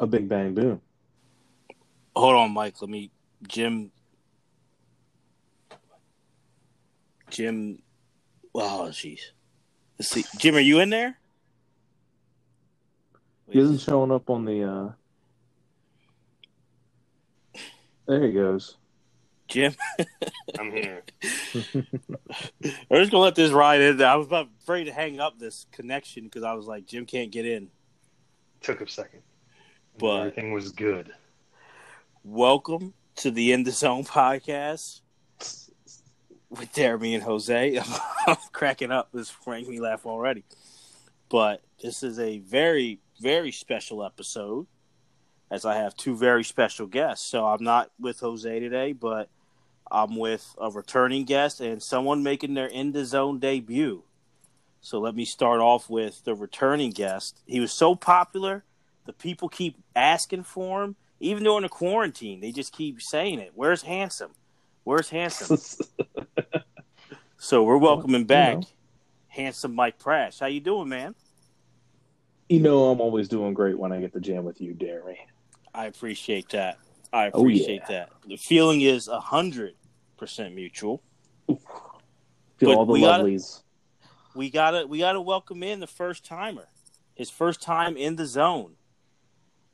A Big Bang Boom. Hold on, Mike. Let me Jim. Jim. Oh, jeez. Let's see. Jim, are you in there? He isn't showing up on the. uh There he goes. Jim. I'm here. I'm just gonna let this ride in. I was about afraid to hang up this connection because I was like, Jim can't get in. Took a second. But- everything was good. Welcome to the In the Zone podcast with Jeremy and Jose. I'm cracking up. This making me laugh already. But this is a very, very special episode as I have two very special guests. So I'm not with Jose today, but I'm with a returning guest and someone making their In the Zone debut. So let me start off with the returning guest. He was so popular, the people keep asking for him. Even during the quarantine, they just keep saying it. Where's Handsome? Where's Handsome? So we're welcoming you back know. handsome Mike Prash. How you doing, man? You know I'm always doing great when I get to jam with you, Jeremy. I appreciate that. I Oh, appreciate yeah. that. The feeling is a hundred percent mutual. Feel But all the we gotta- We gotta we gotta welcome in the first timer. His first time in the zone.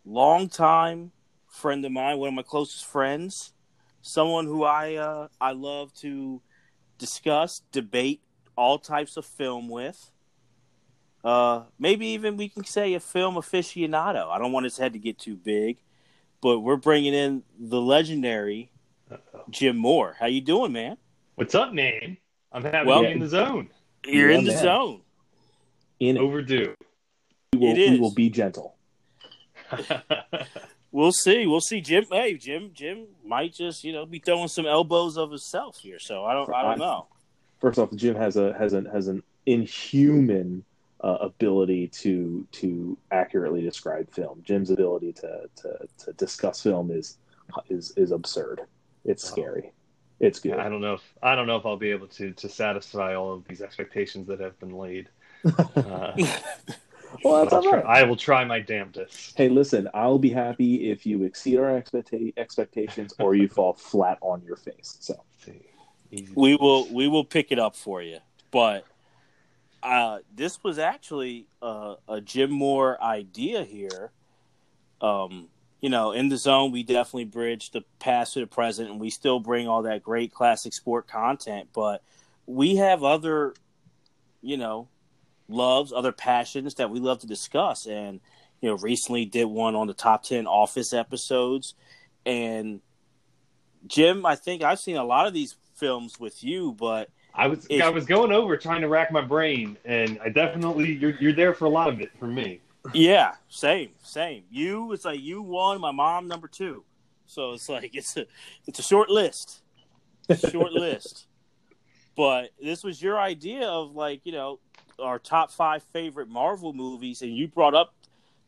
Long time friend of mine, one of my closest friends. Someone who I uh, I love to discuss, debate all types of film with. Uh, maybe even we can say a film aficionado. I don't want his head to get too big, but we're bringing in the legendary Uh-oh. Jim Moore. How you doing, man? What's up, man? I'm happy Well- to be in the zone. You're Yeah, in the man. zone. In Overdue. we will, It we will be gentle. We'll see. We'll see. Jim, hey, Jim, Jim might just you know be throwing some elbows of himself here. So I don't, I don't know. First off, Jim has a has an has an inhuman uh, ability to to accurately describe film. Jim's ability to to, to discuss film is is is absurd. It's Wow. scary. It's good. I don't know if I don't know if I'll be able to to satisfy all of these expectations that have been laid. Uh, well, that's I'll try- I will try my damnedest. Hey, listen, I'll be happy if you exceed our expecta- expectations or you fall flat on your face. So, see. We will, we will pick it up for you. But uh, this was actually a, a Jim Moore idea here. Um, you know, in the zone, we definitely bridge the past to the present, and we still bring all that great classic sport content. But we have other, you know, loves, other passions that we love to discuss. And you know, recently did one on the top ten Office episodes, and Jim, I think I've seen a lot of these films with you, but I was I was going over trying to rack my brain, and I definitely you're you're there for a lot of it for me. Yeah, same, same. You, it's like you one, my mom number two. So it's like it's a it's a short list, short list. But this was your idea of like you know our top five favorite Marvel movies, and you brought up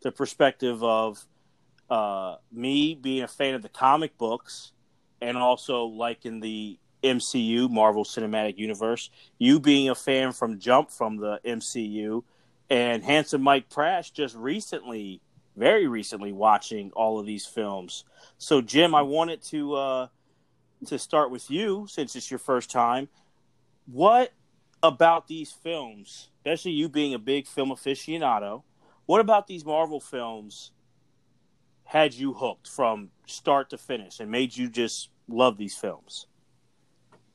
the perspective of uh, me being a fan of the comic books and also like in the MCU, Marvel Cinematic Universe. You being a fan from Jump from the MCU, and handsome Mike Prash just recently, very recently, watching all of these films. So, Jim, I wanted to uh, to start with you since it's your first time. What about these films, especially you being a big film aficionado? What about these Marvel films had you hooked from start to finish and made you just love these films?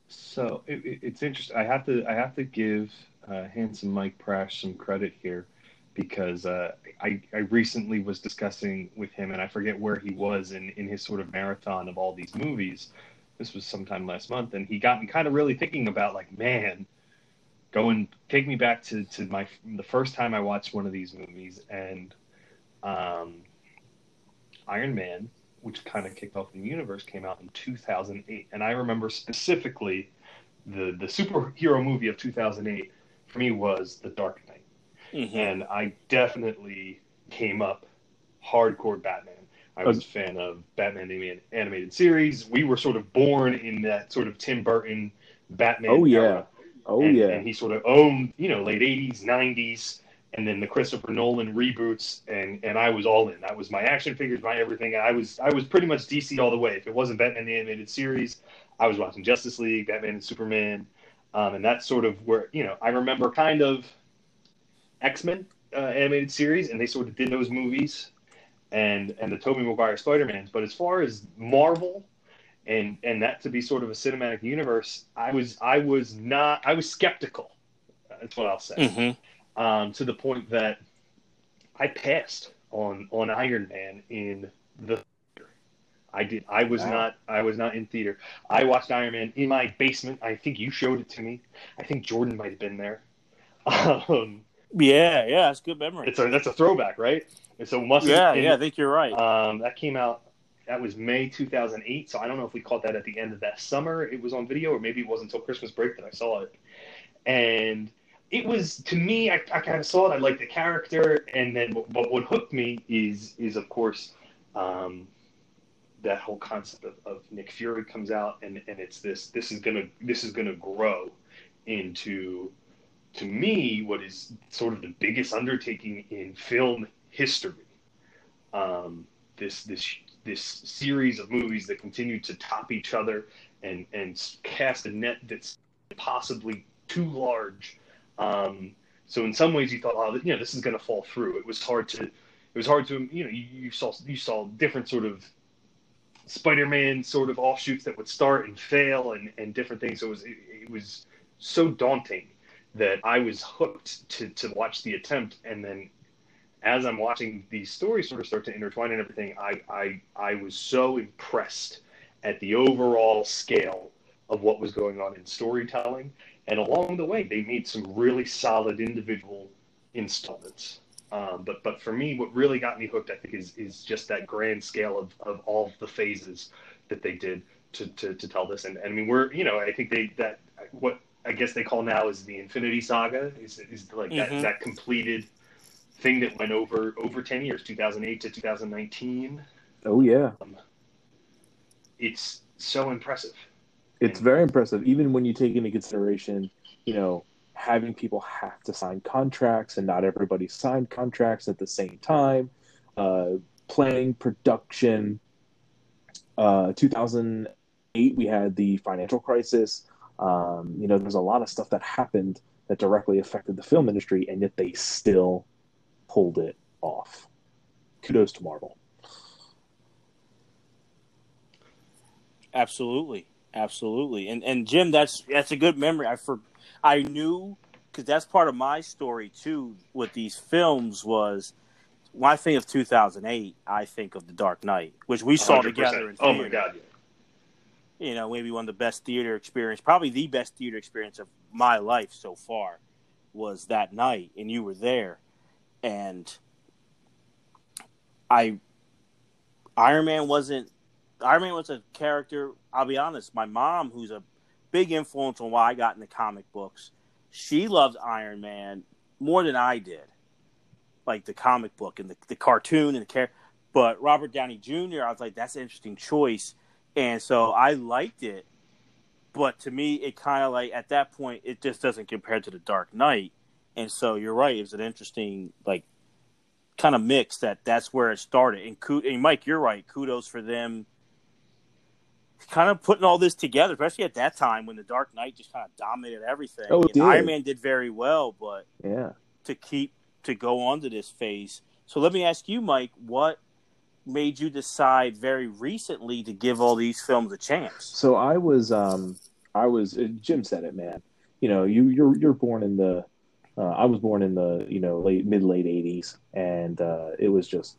So it, it- it's interesting. I have to I have to give uh, handsome Mike Prash some credit here because uh, I I recently was discussing with him, and I forget where he was in in his sort of marathon of all these movies. This was sometime last month, and he got me kind of really thinking about like, man, go and take me back to to my the first time I watched one of these movies, and um, Iron Man which kind of kicked off the universe, came out in 2008. And I remember specifically the the superhero movie of 2008 for me was The Dark Knight, Mm-hmm. and I definitely came up hardcore Batman. I was a fan of Batman the animated series. We were sort of born in that sort of Tim Burton Batman. Oh, yeah. era. oh and, yeah, and he sort of owned, you know, late '80s, '90s and then the Christopher Nolan reboots, and and I was all in. That was my action figures, my everything. I was I was pretty much DC all the way. If it wasn't Batman the animated series, I was watching Justice League, Batman and Superman, um, and that's sort of where you know I remember kind of X Men uh, animated series, and they sort of did those movies, and and the Tobey Maguire Spider Mans. But as far as Marvel, and and that to be sort of a cinematic universe, I was I was not I was skeptical. That's what I'll say. Mm-hmm um, to the point that I passed on on Iron Man in the theater. I did. I was wow. not. I was not in theater. I watched Iron Man in my basement. I think you showed it to me. I think Jordan might have been there. Um, yeah, yeah, it's good memory. It's a that's a throwback, right? And so must. Yeah, yeah, I think you're right. Um, that came out. That was May 2008. So I don't know if we caught that at the end of that summer. It was on video, or maybe it wasn't until Christmas break that I saw it. And it was to me. I, I kind of saw it. I liked the character, and then but what hooked me is is of course um, that whole concept of, of Nick Fury comes out, and and it's this this is gonna this is gonna grow into to me what is sort of the biggest undertaking in film history. Um, this this this series of movies that continue to top each other and and cast a net that's possibly too large um, so in some ways, you thought, oh, you know, this is going to fall through. It was hard to, it was hard to, you know, you, you saw you saw different sort of Spider-Man sort of offshoots that would start and fail and, and different things. So it was it, it was so daunting that I was hooked to to watch the attempt, and then as I'm watching these stories sort of start to intertwine and everything, I I I was so impressed at the overall scale of what was going on in storytelling and along the way, they made some really solid individual installments. Um, but but for me, what really got me hooked, I think, is is just that grand scale of, of all the phases that they did to, to, to tell this. And, and I mean, we're you know, I think they that what I guess they call now is the Infinity Saga is is like mm-hmm. that that completed thing that went over over ten years, two thousand eight to two thousand nineteen. Oh yeah, um, it's so impressive. It's very impressive, even when you take into consideration, you know, having people have to sign contracts and not everybody signed contracts at the same time, uh, planning, production. Uh, 2008, we had the financial crisis. Um, you know, there's a lot of stuff that happened that directly affected the film industry, and yet they still pulled it off. Kudos to Marvel. Absolutely. Absolutely, and and Jim, that's that's a good memory. I for I knew because that's part of my story too. With these films was when I think of 2008, I think of The Dark Knight, which we saw 100%. together in. Oh my god! You know, maybe one of the best theater experience, probably the best theater experience of my life so far, was that night, and you were there, and I Iron Man wasn't Iron Man was a character. I'll be honest. My mom, who's a big influence on why I got into comic books, she loved Iron Man more than I did, like the comic book and the, the cartoon and the character. But Robert Downey Jr., I was like, that's an interesting choice, and so I liked it. But to me, it kind of like at that point, it just doesn't compare to the Dark Knight. And so you're right; it was an interesting like kind of mix that that's where it started. And, and Mike, you're right. Kudos for them kind of putting all this together, especially at that time when the Dark Knight just kind of dominated everything. Oh, Iron Man did very well, but yeah, to keep to go on to this phase. So let me ask you, Mike, what made you decide very recently to give all these films a chance? So I was, um, I was. Uh, Jim said it, man. You know, you you're you're born in the. Uh, I was born in the you know late mid late '80s, and uh, it was just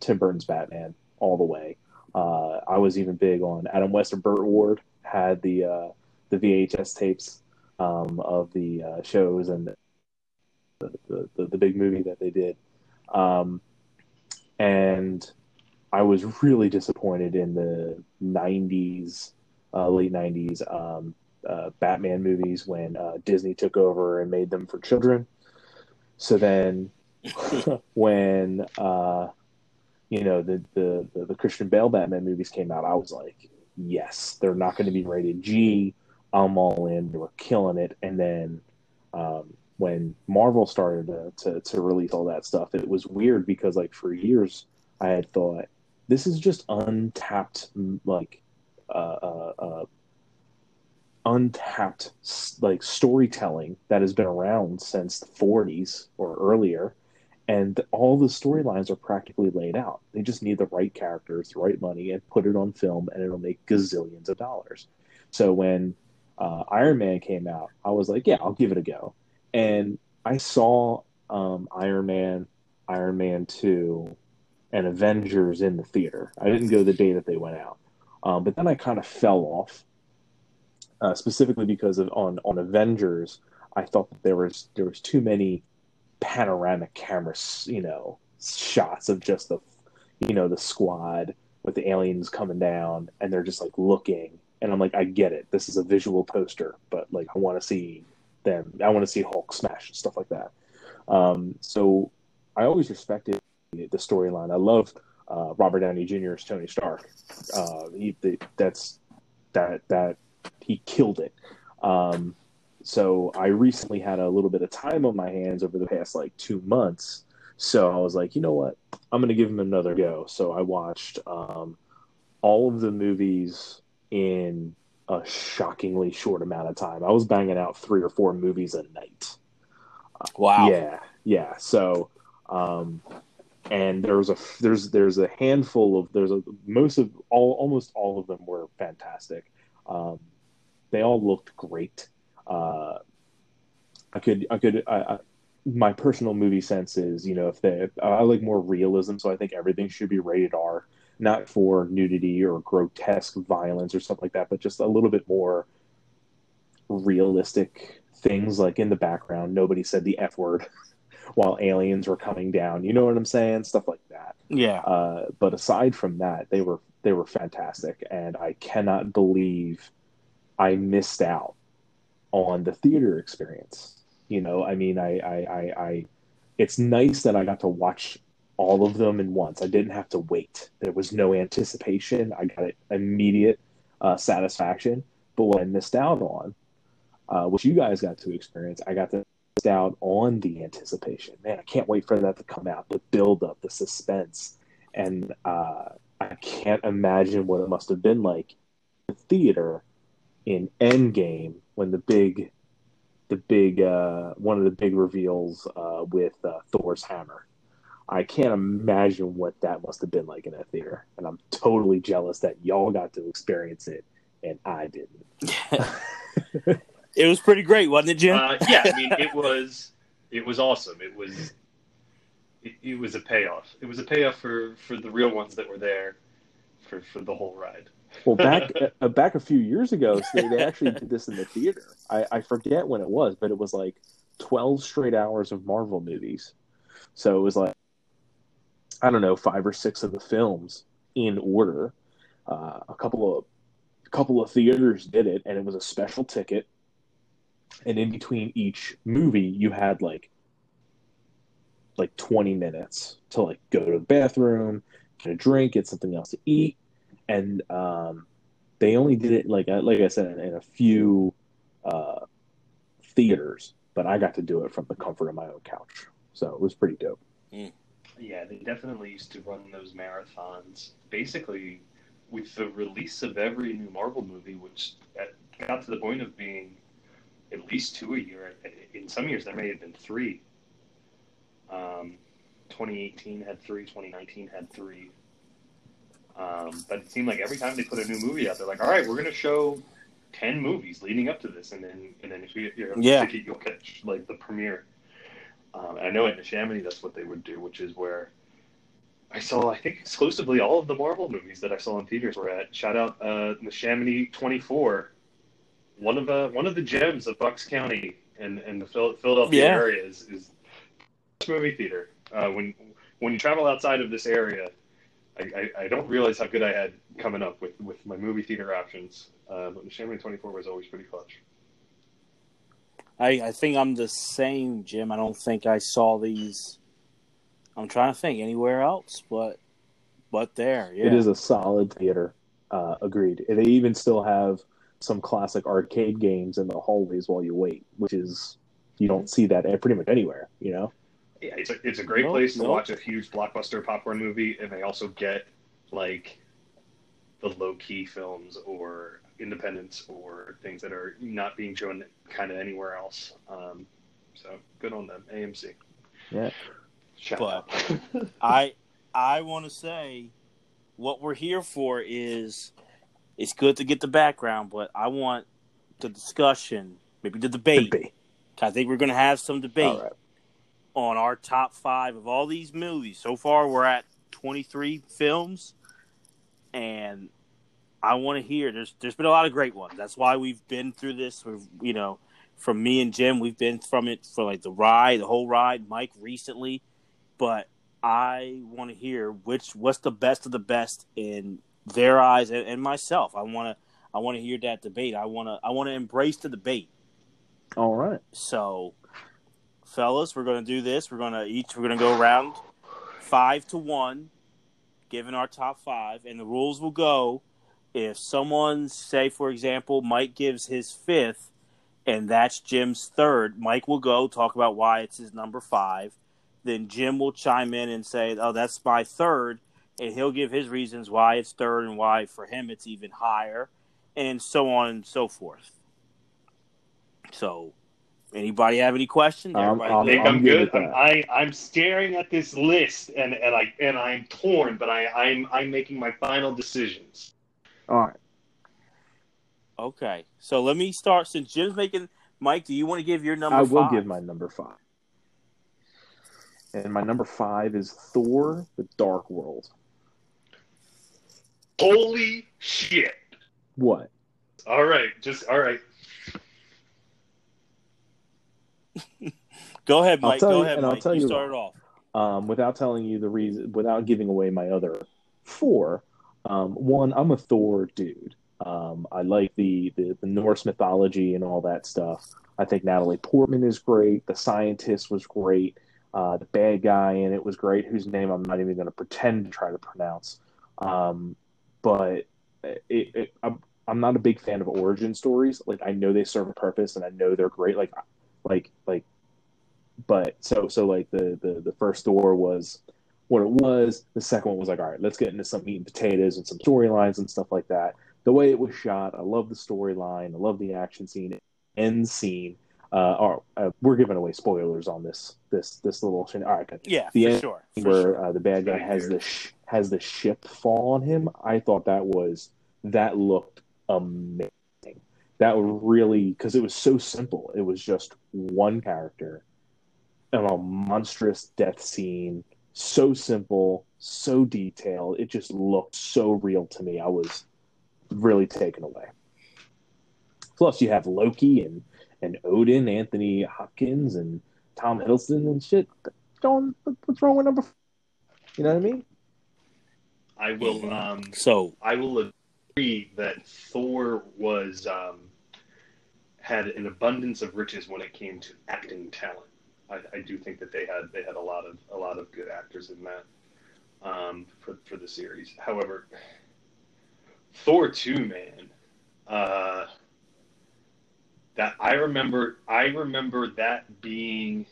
Tim Burton's Batman all the way. Uh, I was even big on Adam West and Burt Ward had the uh, the VHS tapes um, of the uh, shows and the, the, the, the, big movie that they did. Um, and I was really disappointed in the 90s, uh, late 90s um, uh, Batman movies when uh, Disney took over and made them for children. So then when you know the, the the, the Christian Bale Batman movies came out, I was like, yes, they're not going to be rated G. I'm all in. They were killing it, and then um, when Marvel started to, to, to release all that stuff, it was weird because like for years I had thought this is just untapped like uh, uh, uh, untapped like storytelling that has been around since the 40s or earlier. And all the storylines are practically laid out. They just need the right characters the right money and put it on film and it'll make gazillions of dollars. So when uh, iron man came out i was like yeah i'll give it a go. And i saw um, iron man iron man 2 and avengers in the theater. I didn't go the day that they went out. Um, but then i kind of fell off uh, specifically because of on on Avengers, I thought that there was there was too many panoramic cameras, you know, shots of just the you know the squad with the aliens coming down and they're just like looking and I'm like I get it. This is a visual poster, but like I want to see them. I want to see Hulk smash and stuff like that. Um, so I always respected the storyline. I love uh, Robert Downey Jr.'s Tony Stark. Uh, he, the, that's that that he killed it. Um, so I recently had a little bit of time on my hands over the past like two months. So I was like, you know what? I'm going to give him another go. So I watched um, all of the movies in a shockingly short amount of time. I was banging out three or four movies a night. Wow. Yeah, yeah. So, um, and there was a there's there's a handful of there's a most of all almost all of them were fantastic. Um, they all looked great. Uh, I could, I could, I, I, my personal movie sense is, you know, if they, I like more realism, so I think everything should be rated R, not for nudity or grotesque violence or stuff like that, but just a little bit more realistic things like in the background. Nobody said the F word while aliens were coming down. You know what I'm saying? Stuff like that. Yeah. Uh, but aside from that, they were they were fantastic, and I cannot believe I missed out on the theater experience. You know, I mean, I, I, I, I, it's nice that I got to watch all of them in once. I didn't have to wait. There was no anticipation. I got immediate uh, satisfaction. But what I missed out on, uh, which you guys got to experience, I got to miss out on the anticipation. Man, I can't wait for that to come out. The build up, the suspense, and uh, I can't imagine what it must have been like the theater in Endgame when the big, the big uh, one of the big reveals uh, with uh, Thor's hammer. I can't imagine what that must have been like in a theater, and I'm totally jealous that y'all got to experience it and I didn't. it was pretty great, wasn't it, Jim? Uh, yeah, I mean, it was it was awesome. It was it, it was a payoff. It was a payoff for for the real ones that were there for for the whole ride. Well, back uh, back a few years ago, they, they actually did this in the theater. I, I forget when it was, but it was like twelve straight hours of Marvel movies. So it was like I don't know, five or six of the films in order. Uh, a couple of a couple of theaters did it, and it was a special ticket. And in between each movie, you had like like twenty minutes to like go to the bathroom, get a drink, get something else to eat, and um, they only did it like like I said in, a few uh, theaters, but I got to do it from the comfort of my own couch, so it was pretty dope. Mm. Yeah, they definitely used to run those marathons. Basically, with the release of every new Marvel movie, which got to the point of being at least two a year. In some years, there may have been three. Um, 2018 had three. 2019 had three. Um, but it seemed like every time they put a new movie out, they're like, "All right, we're going to show ten movies leading up to this, and then and then if you you know, yeah. ticket, you'll catch like the premiere." Um, I know at Neshaminy that's what they would do, which is where I saw I think exclusively all of the Marvel movies that I saw in theaters were at. Shout out uh, Neshaminy Twenty Four, one of the uh, one of the gems of Bucks County and and the Philadelphia Yeah. area is, is movie theater. Uh, when when you travel outside of this area, I, I, I don't realize how good I had coming up with, with my movie theater options. Uh, but Neshaminy 24 was always pretty clutch. I, I think I'm the same, Jim. I don't think I saw these. I'm trying to think anywhere else, but but there, yeah. It is a solid theater. Uh, agreed. They even still have some classic arcade games in the hallways while you wait, which is you don't see that pretty much anywhere. You know. Yeah, it's a it's a great Nope, place to nope. watch a huge blockbuster popcorn movie, and they also get like the low key films or independents or things that are not being shown kind of anywhere else. Um, so good on them, AMC. Yeah. Shout But- out. I I want to say what we're here for is it's good to get the background, but I want the discussion, maybe the debate. Could. I think we're going to have some debate All right. On our top five of all these movies. So far, we're at 23 films, and I want to hear. There's there's been a lot of great ones. That's why we've been through this. We've you know, from me and Jim, we've been from it for like the ride, the whole ride. Mike recently, but I want to hear which what's the best of the best in their eyes and, and myself. I want to I want to hear that debate. I want to I want to embrace the debate. All right. So, fellas, we're going to do this. We're going to each we're going to go around five to one, given our top five, and the rules will go if someone, say for example, Mike gives his fifth, and that's Jim's third. Mike will go talk about why it's his number five. Then Jim will chime in and say, "Oh, that's my third, and he'll give his reasons why it's third and why for him it's even higher, and so on and so forth. So, anybody have any questions? Um, I think good? I'm, I'm good good. I'm. I, I'm staring at this list and, and I and I'm torn, but I, I'm I'm making my final decisions. All right. Okay, so let me start. Since Jim's making, Mike, do you want to give your number? I will give my number five. And my number five is Thor: The Dark World. Holy shit! What? All right, just all right. Go ahead, Mike. Go you- ahead, and I'll Mike. tell You you started off. Um, without telling you the reason, without giving away my other four. Um, one, I'm a Thor dude. Um, I like the, the the Norse mythology and all that stuff. I think Natalie Portman is great. The scientist was great. Uh, the bad guy in it was great, whose name I'm not even going to pretend to try to pronounce. Um, but it, it, I'm, I'm not a big fan of origin stories. Like I know they serve a purpose and I know they're great. Like like like but so so like the the the first Thor was what it was. The second one was like, all right, let's get into some meat and potatoes and some storylines and stuff like that. The way it was shot, I love the storyline. I love the action scene, end scene. Uh, or, uh, we're giving away spoilers on this this this little. Thing. All right, good. Yeah, The for end sure. For where sure. uh, the bad guy has the sh- has the ship fall on him. I thought that was that looked amazing. That really because it was so simple. It was just one character and a monstrous death scene. So simple, so detailed. It just looked so real to me. I was really taken away. Plus, you have Loki and and Odin, Anthony Hopkins, and Tom Hiddleston and shit. Don't what's wrong with number? Four? You know what I mean? I will um So I will that Thor was um, had an abundance of riches when it came to acting talent. I, I do think that they had they had a lot of a lot of good actors in that um, for for the series. However, Thor two man, uh, that I remember I remember that being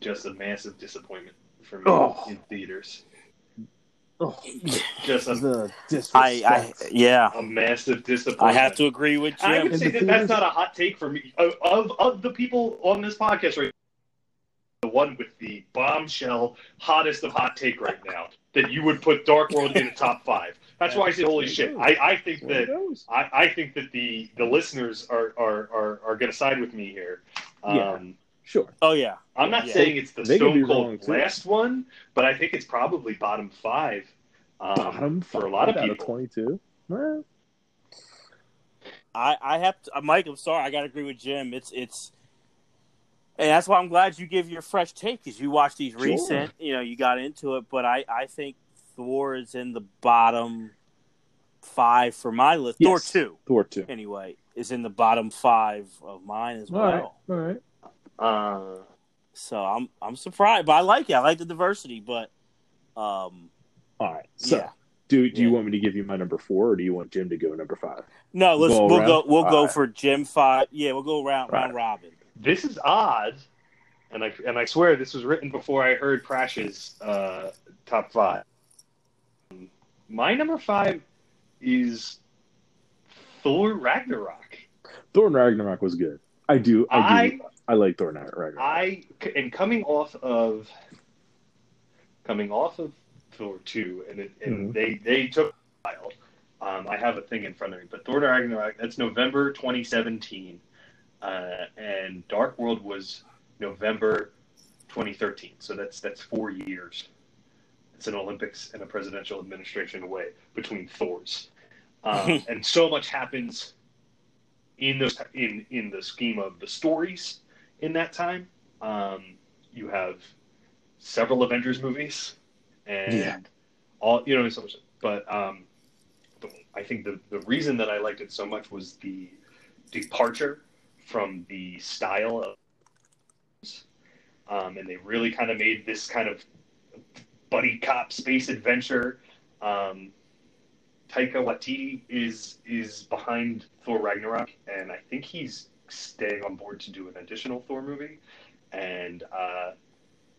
just a massive disappointment for me Oh. in theaters. Oh, Just a, the I, I, yeah, a massive disappointment. I have to agree with you. I would In say that that's theaters- not a hot take for me. Of, of of the people on this podcast right the one with the bombshell hottest of hot take right now that you would put Dark World in the top five. That's why I say holy shit. I, I think There that. I, I think that the the listeners are are are, are going to side with me here. Um, Yeah. Sure. Oh yeah, I'm not Yeah. saying it's the They could Stone wrong, Cold too. last one, but I think it's probably bottom five. Um, Bottom for a lot of five out people. twenty-two. Well, I, I have to, uh, Mike. I'm sorry, I got to agree with Jim. It's it's, and that's why I'm glad you give your fresh take because you watched these Sure. recent. You know, you got into it, but I I think Thor is in the bottom five for my list. Thor two, Thor two. anyway, is in the bottom five of mine as All right. well. All right. Uh, So I'm I'm surprised, but I like it. I like the diversity, but um, All right. So, yeah. do do you want me to give you my number four, or do you want Jim to go number five? No, let's Go we'll around? go we'll All go right. for Jim five. Yeah, we'll go round round robin. this is odd, and I and I swear this was written before I heard Prash's uh, top five. My number five is Thor Ragnarok. Thor Ragnarok was good. I do. I I do. I, like Thor Ragnarok. I and coming off of coming off of Thor two, and it, and Mhm. they they took a while. Um, I have a thing in front of me, but Thor Ragnarok that's November 2017, uh, and Dark World was November 2013. So that's that's four years. It's an Olympics and a presidential administration away between Thors, um, and so much happens in those in in the scheme of the stories in that time. Um, you have several Avengers movies, and Yeah. all you know. So much, but um, I think the the reason that I liked it so much was the departure from the style of, um, and they really kind of made this kind of buddy cop space adventure. Um, Taika Waititi is is behind Thor Ragnarok, and I think he's staying on board to do an additional Thor movie. And uh,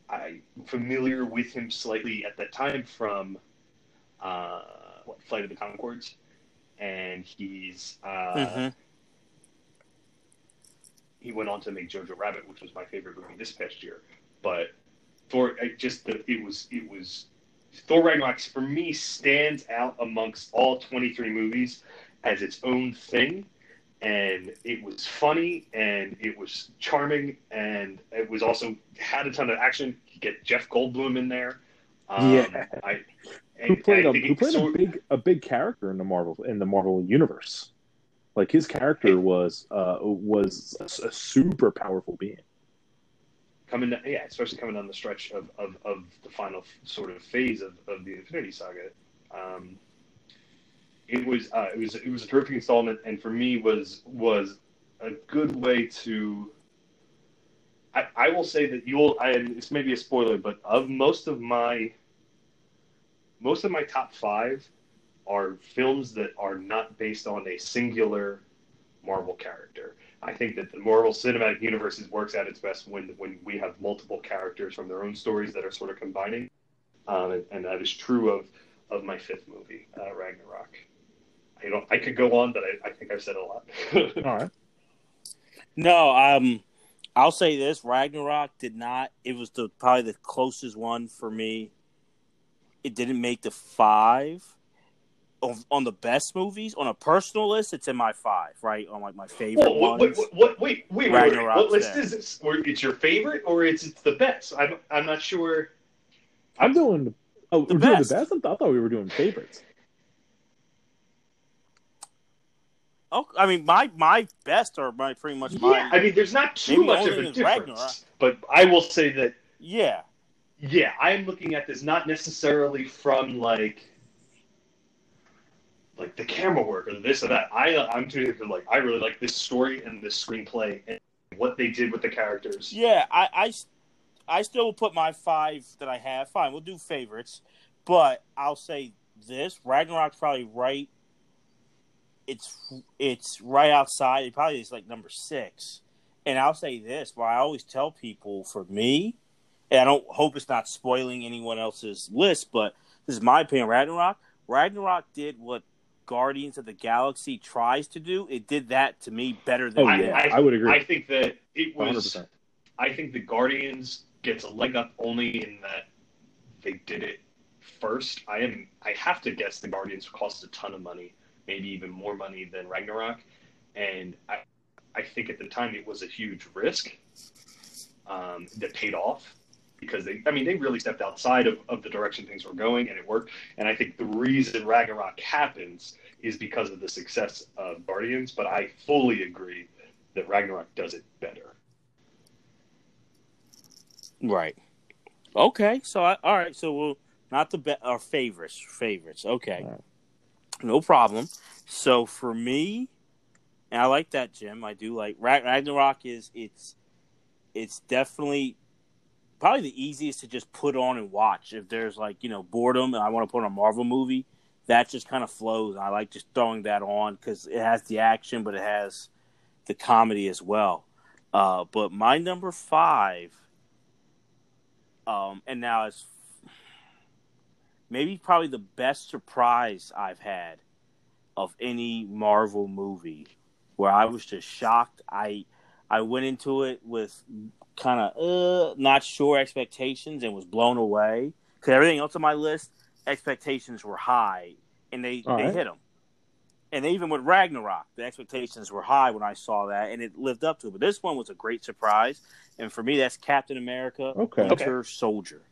I'm familiar with him slightly at that time from uh, what, Flight of the Conchords, and he's uh, Mhm. he went on to make Jojo Rabbit, which was my favorite movie this past year. But Thor, I just the, it was it was Thor Ragnarok for me stands out amongst all 23 movies as its own thing, and it was funny and it was charming and it was also had a ton of action. You get Jeff Goldblum in there. Um, Yeah. I, who played I a who it played a big a big character in the Marvel in the Marvel universe. Like his character was uh was a, a super powerful being. coming down, yeah, especially coming down the stretch of, of, of the final sort of phase of, of the Infinity Saga. Um, it was uh, it was it was a terrific installment, and for me was was a good way to. I, I will say that you'll. I, it's maybe a spoiler, but of most of my most of my top five are films that are not based on a singular Marvel character. I think that the Marvel Cinematic Universe works at its best when when we have multiple characters from their own stories that are sort of combining, um, and, and that is true of of my fifth movie, uh, Ragnarok. I don't. I could go on, but I, I think I've said a lot. All right. No, um, I'll say this: Ragnarok did not. It was the probably the closest one for me. It didn't make the five. On, on the best movies, on a personal list, it's in my five, right? On like my favorite Whoa, what, ones. what, what, wait, wait, wait, wait, Ragnarok's What list there. is this? Or it's your favorite, or it's it's the best? I'm I'm not sure. I'm doing. Oh, The we're doing best. the best. I thought we were doing favorites. Oh, I mean, my my best are my pretty much my Yeah, I mean, there's not too much of a difference, Ragnarok. but I will say that yeah. yeah, I'm looking at this not necessarily from like like the camera work or this or that. I I'm too like I really like this story and this screenplay and what they did with the characters. Yeah, I, I, I still will put my five that I have. Fine, we'll do favorites, but I'll say this: Ragnarok's probably right. It's it's right outside. It probably is like number six. And I'll say this: what I always tell people, for me, and I don't hope it's not spoiling anyone else's list, but this is my opinion. Ragnarok. Ragnarok did what Guardians of the Galaxy tries to do. It did that to me better than Oh I- yeah, I- I, would agree. I think that it 100. was percent I think the Guardians gets a leg up only in that they did it first. I am I have to guess the Guardians cost a ton of money, maybe even more money than Ragnarok, and I I think at the time it was a huge risk um, that paid off because they I mean they really stepped outside of, of the direction things were going and it worked. And I think the reason Ragnarok happens is because of the success of Guardians. But I fully agree that Ragnarok does it better. Right. Okay. So I, all right. So we'll not the be- our favorites. Favorites. Okay. All right. No problem. So for me, and I like that, Jim. I do like Rag- Ragnarok. Is it's it's definitely probably the easiest to just put on and watch. If there's like you know boredom and I want to put on a Marvel movie, that just kind of flows. I like just throwing that on because it has the action, but it has the comedy as well. Uh, but my number five, um, and now it's maybe probably the best surprise I've had of any Marvel movie, where I was just shocked. I I went into it with kind of uh, not sure expectations and was blown away because everything else on my list expectations were high and they All they right. hit them. And even with Ragnarok, the expectations were high when I saw that, and it lived up to it. But this one was a great surprise, and for me, that's Captain America: Okay. Winter Soldier.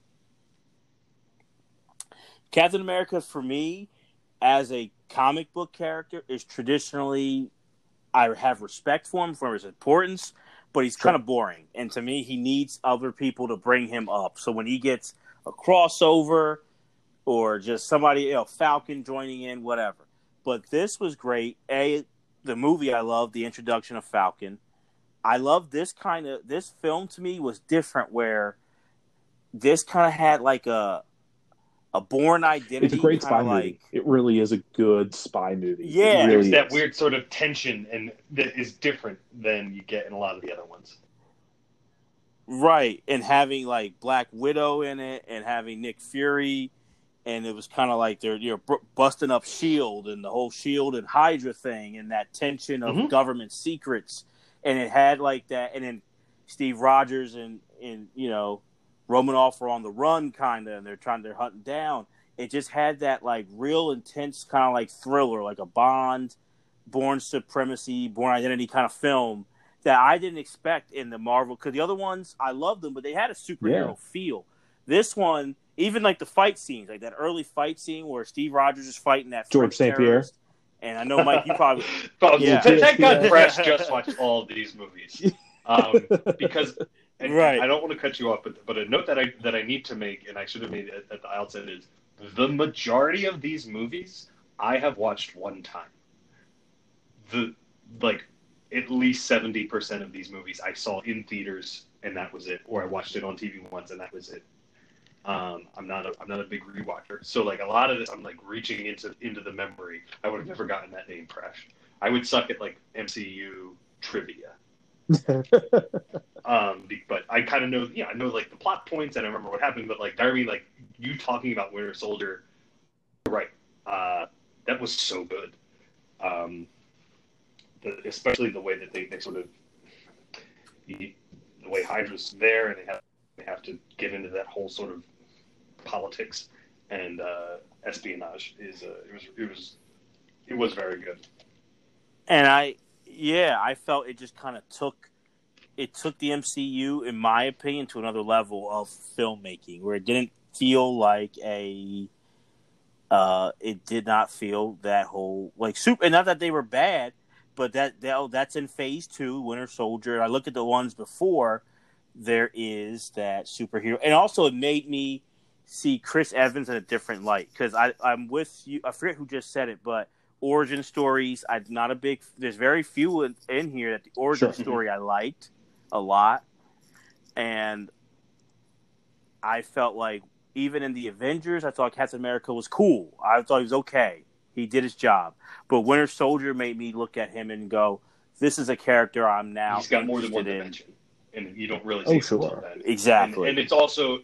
Captain America, for me, as a comic book character, is traditionally I have respect for him for his importance, but he's Sure. kind of boring. And to me, he needs other people to bring him up. So when he gets a crossover or just somebody, you know, Falcon joining in, whatever. But this was great. A, the movie I love, the introduction of Falcon. I love this kind of this film to me was different where this kind of had like a a Bourne Identity. It's a great spy kinda movie. like- It really is a good spy movie. Yeah. really There's that is. weird sort of tension and that is different than you get in a lot of the other ones. Right, and having like Black Widow in it, and having Nick Fury, and it was kind of like they're you're bu- busting up Shield and the whole Shield and Hydra thing, and that tension of Mhm. government secrets, and it had like that, and then Steve Rogers and and you know Romanoff are on the run, kind of, and they're trying they're hunting down. It just had that like real intense kind of like thriller, like a Bond, Bourne Supremacy, Bourne Identity kind of film that I didn't expect in the Marvel because the other ones I loved them, but they had a superhero Yeah. feel. This one, even like the fight scenes, like that early fight scene where Steve Rogers is fighting that Georges St-Pierre. And I know Mike, you probably Yeah. th- thank God Yeah. Prash just watched all of these movies. Um, because and Right. I don't want to cut you off, but but a note that I that I need to make, and I should have made it at the outset is the majority of these movies I have watched one time. The like at least seventy percent of these movies I saw in theaters and that was it, or I watched it on TV once and that was it. Um, I'm not a I'm not a big rewatcher, so like a lot of this I'm like reaching into into the memory. I would have never gotten that name fresh. I would suck at like MCU trivia. Um, but I kind of know, yeah, I know like the plot points and I remember what happened. But like Darby, like you talking about Winter Soldier, right? Uh, that was so good. Um, the, especially the way that they, they sort of the, way Hydra's there and they have they have to get into that whole sort of politics and uh, espionage is uh, it was it was it was very good. and I yeah, I felt it just kind of took it took the MCU, in my opinion, to another level of filmmaking where it didn't feel like a uh it did not feel that whole like super and not that they were bad, but that, that oh, that's in phase two, Winter Soldier. I look at the ones before, there is that superhero and also it made me see Chris Evans in a different light because I I'm with you. I forget who just said it, but origin stories. I'm not a big. There's very few in, in here that the origin Sure. story I liked a lot, and I felt like even in the Avengers, I thought Captain America was cool. I thought he was okay. He did his job, but Winter Soldier made me look at him and go, "This is a character I'm now." He's got more than one in." dimension, and you don't really Oh, see it sure. until then. Exactly. And, and it's also,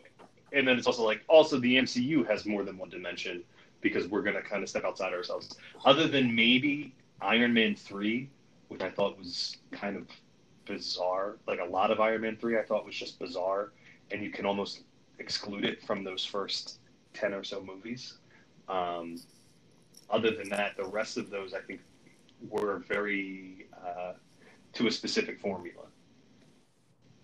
and then it's also like also the MCU has more than one dimension because we're gonna kind of step outside ourselves. Other than maybe Iron Man three, which I thought was kind of bizarre. Like a lot of Iron Man three, I thought was just bizarre, and you can almost exclude it from those first ten or so movies. Um, other than that, the rest of those I think were very uh, to a specific formula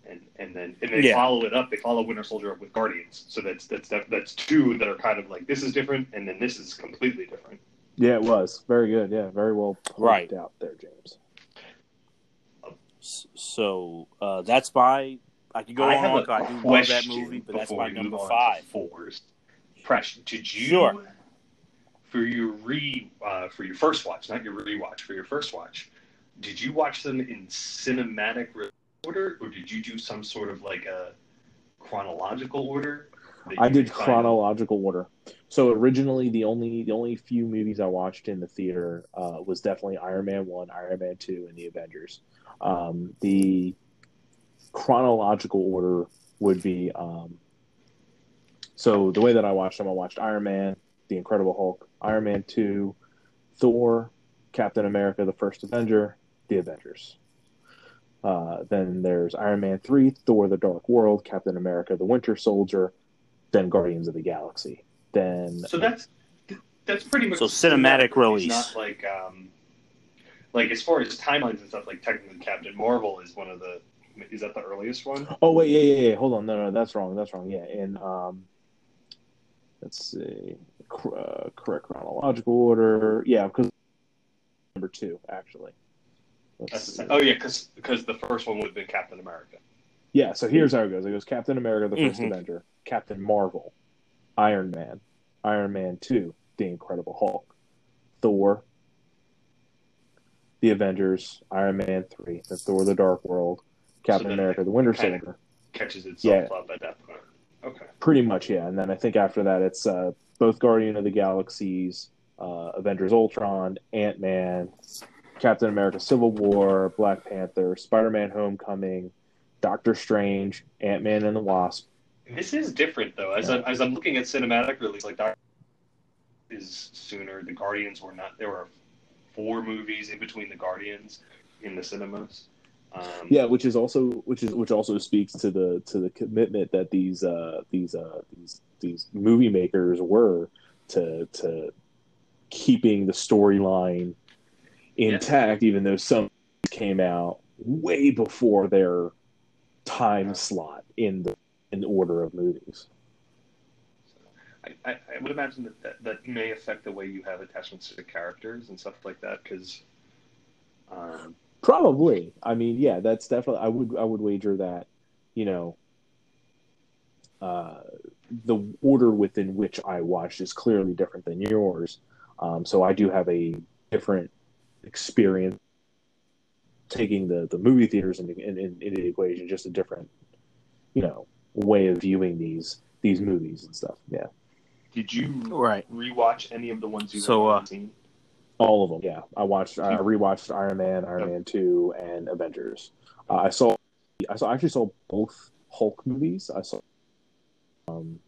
and and then and they Yeah. follow it up. They follow Winter Soldier up with Guardians. So that's that's that's two that are kind of like this is different, and then this is completely different. Yeah, it was very good. Yeah, very well pointed Right. out there, James. So uh, that's my. I could go I on. have a 'cause I do love that question movie, but that's before my we number move on five. to fours. Prash, did you Sure. for your re uh, for your first watch, not your rewatch, for your first watch, did you watch them in cinematic order, or did you do some sort of like a chronological order? I did chronological order. So originally, the only the only few movies I watched in the theater uh, was definitely Iron Man one, Iron Man two, and the Avengers. Um, the chronological order would be um, so the way that I watched them, I watched Iron Man, The Incredible Hulk, Iron Man 2, Thor, Captain America, The First Avenger, The Avengers. Uh, then there's Iron Man 3, Thor The Dark World, Captain America The Winter Soldier, then Guardians of the Galaxy. Then So that's that's pretty much So cinematic release. It's not like um, like as far as timelines and stuff. Like technically, Captain Marvel is one of the. Is that the earliest one? Oh wait, yeah, yeah, yeah. Hold on, no, no, that's wrong. That's wrong. Yeah, and um, let's see, uh, correct chronological order. Yeah, because number two actually. Let's That's see. the, oh yeah, because because the first one would have been Captain America. Yeah, so here's how it goes. It goes Captain America, the 1st Mhm. Avenger, Captain Marvel, Iron Man, Iron Man 2, The Incredible Hulk, Thor, The Avengers, Iron Man 3, then Thor the Dark World, Captain then America, the Winter Soldier. Catches itself Yeah. up at that point. Okay. Pretty much, yeah. And then I think after that, it's uh, both Guardian of the Galaxies, uh, Avengers Ultron, Ant Man, Captain America Civil War, Black Panther, Spider Man Homecoming, Doctor Strange, Ant Man and the Wasp. This is different though. As Yeah. I'm as I'm looking at cinematic release, like Doctor is sooner. The Guardians were not. There were four movies in between the Guardians in the cinemas. Um, Yeah, which is also which is which also speaks to the to the commitment that these uh, these uh, these these movie makers were to to keeping the storyline intact, even though some came out way before their time slot in the in order of movies. I, I, I would imagine that, that that may affect the way you have attachments to characters and stuff like that. Because um, Probably. I mean, yeah, that's definitely. I would. I would wager that, you know, uh, the order within which I watched is clearly different than yours. Um, so I do have a different experience taking the the movie theaters into, in, in, into the equation. Just a different, you know, way of viewing these these movies and stuff. Yeah, did you Right. rewatch any of the ones you So, haven't uh, seen? all of them. Yeah, I watched. I rewatched Iron Man, Iron Man Two, and Avengers. Uh, I saw. I saw. I actually saw both Hulk movies. I saw um,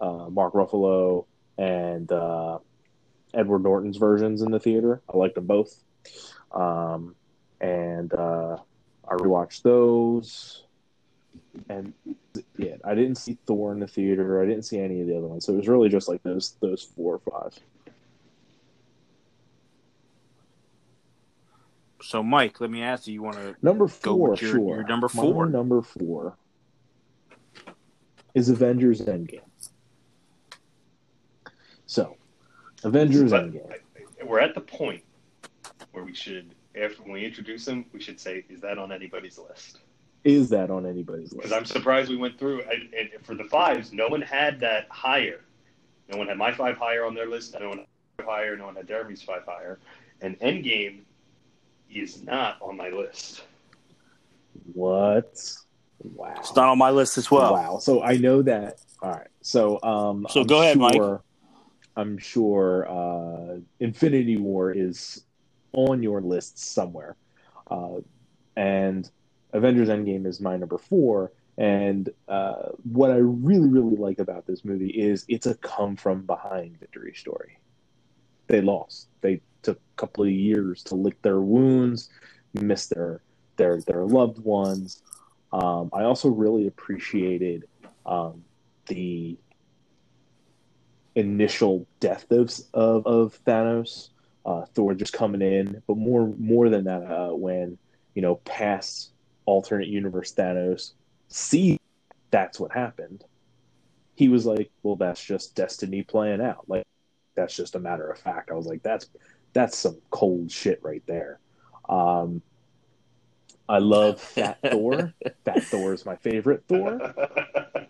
uh, Mark Ruffalo and uh, Edward Norton's versions in the theater. I liked them both. Um, and uh, I rewatched those. And yeah, I didn't see Thor in the theater. I didn't see any of the other ones. So it was really just like those those four or five. So, Mike, let me ask you: You want to Number four, your- sure. your number My four. number four is Avengers Endgame. So, Avengers But Endgame. I- we're at the point where we should, after when we introduce them, we should say, "Is that on anybody's list?" Is that on anybody's list? Because? I'm surprised we went through. And, and for the fives, no one had that higher. No one had my five higher on their list. No one had five higher. No one had Jeremy's five higher. And Endgame is not on my list. What? Wow. It's not on my list as well. Wow. So I know that. All right. So um. So I'm go ahead, Mike. I'm sure uh, Infinity War is on your list somewhere, uh, and Avengers Endgame is my number four. And uh, what I really, really like about this movie is it's a come from behind victory story. They lost. They took a couple of years to lick their wounds, miss their their their loved ones. Um, I also really appreciated um, the initial death of of, of Thanos, uh, Thor just coming in, but more more than that, uh, when you know past alternate universe Thanos see that's what happened, he was like, "Well, that's just destiny playing out. Like that's just a matter of fact." I was like, "That's that's some cold shit right there." Um, I love Fat Thor. Fat Thor is my favorite Thor,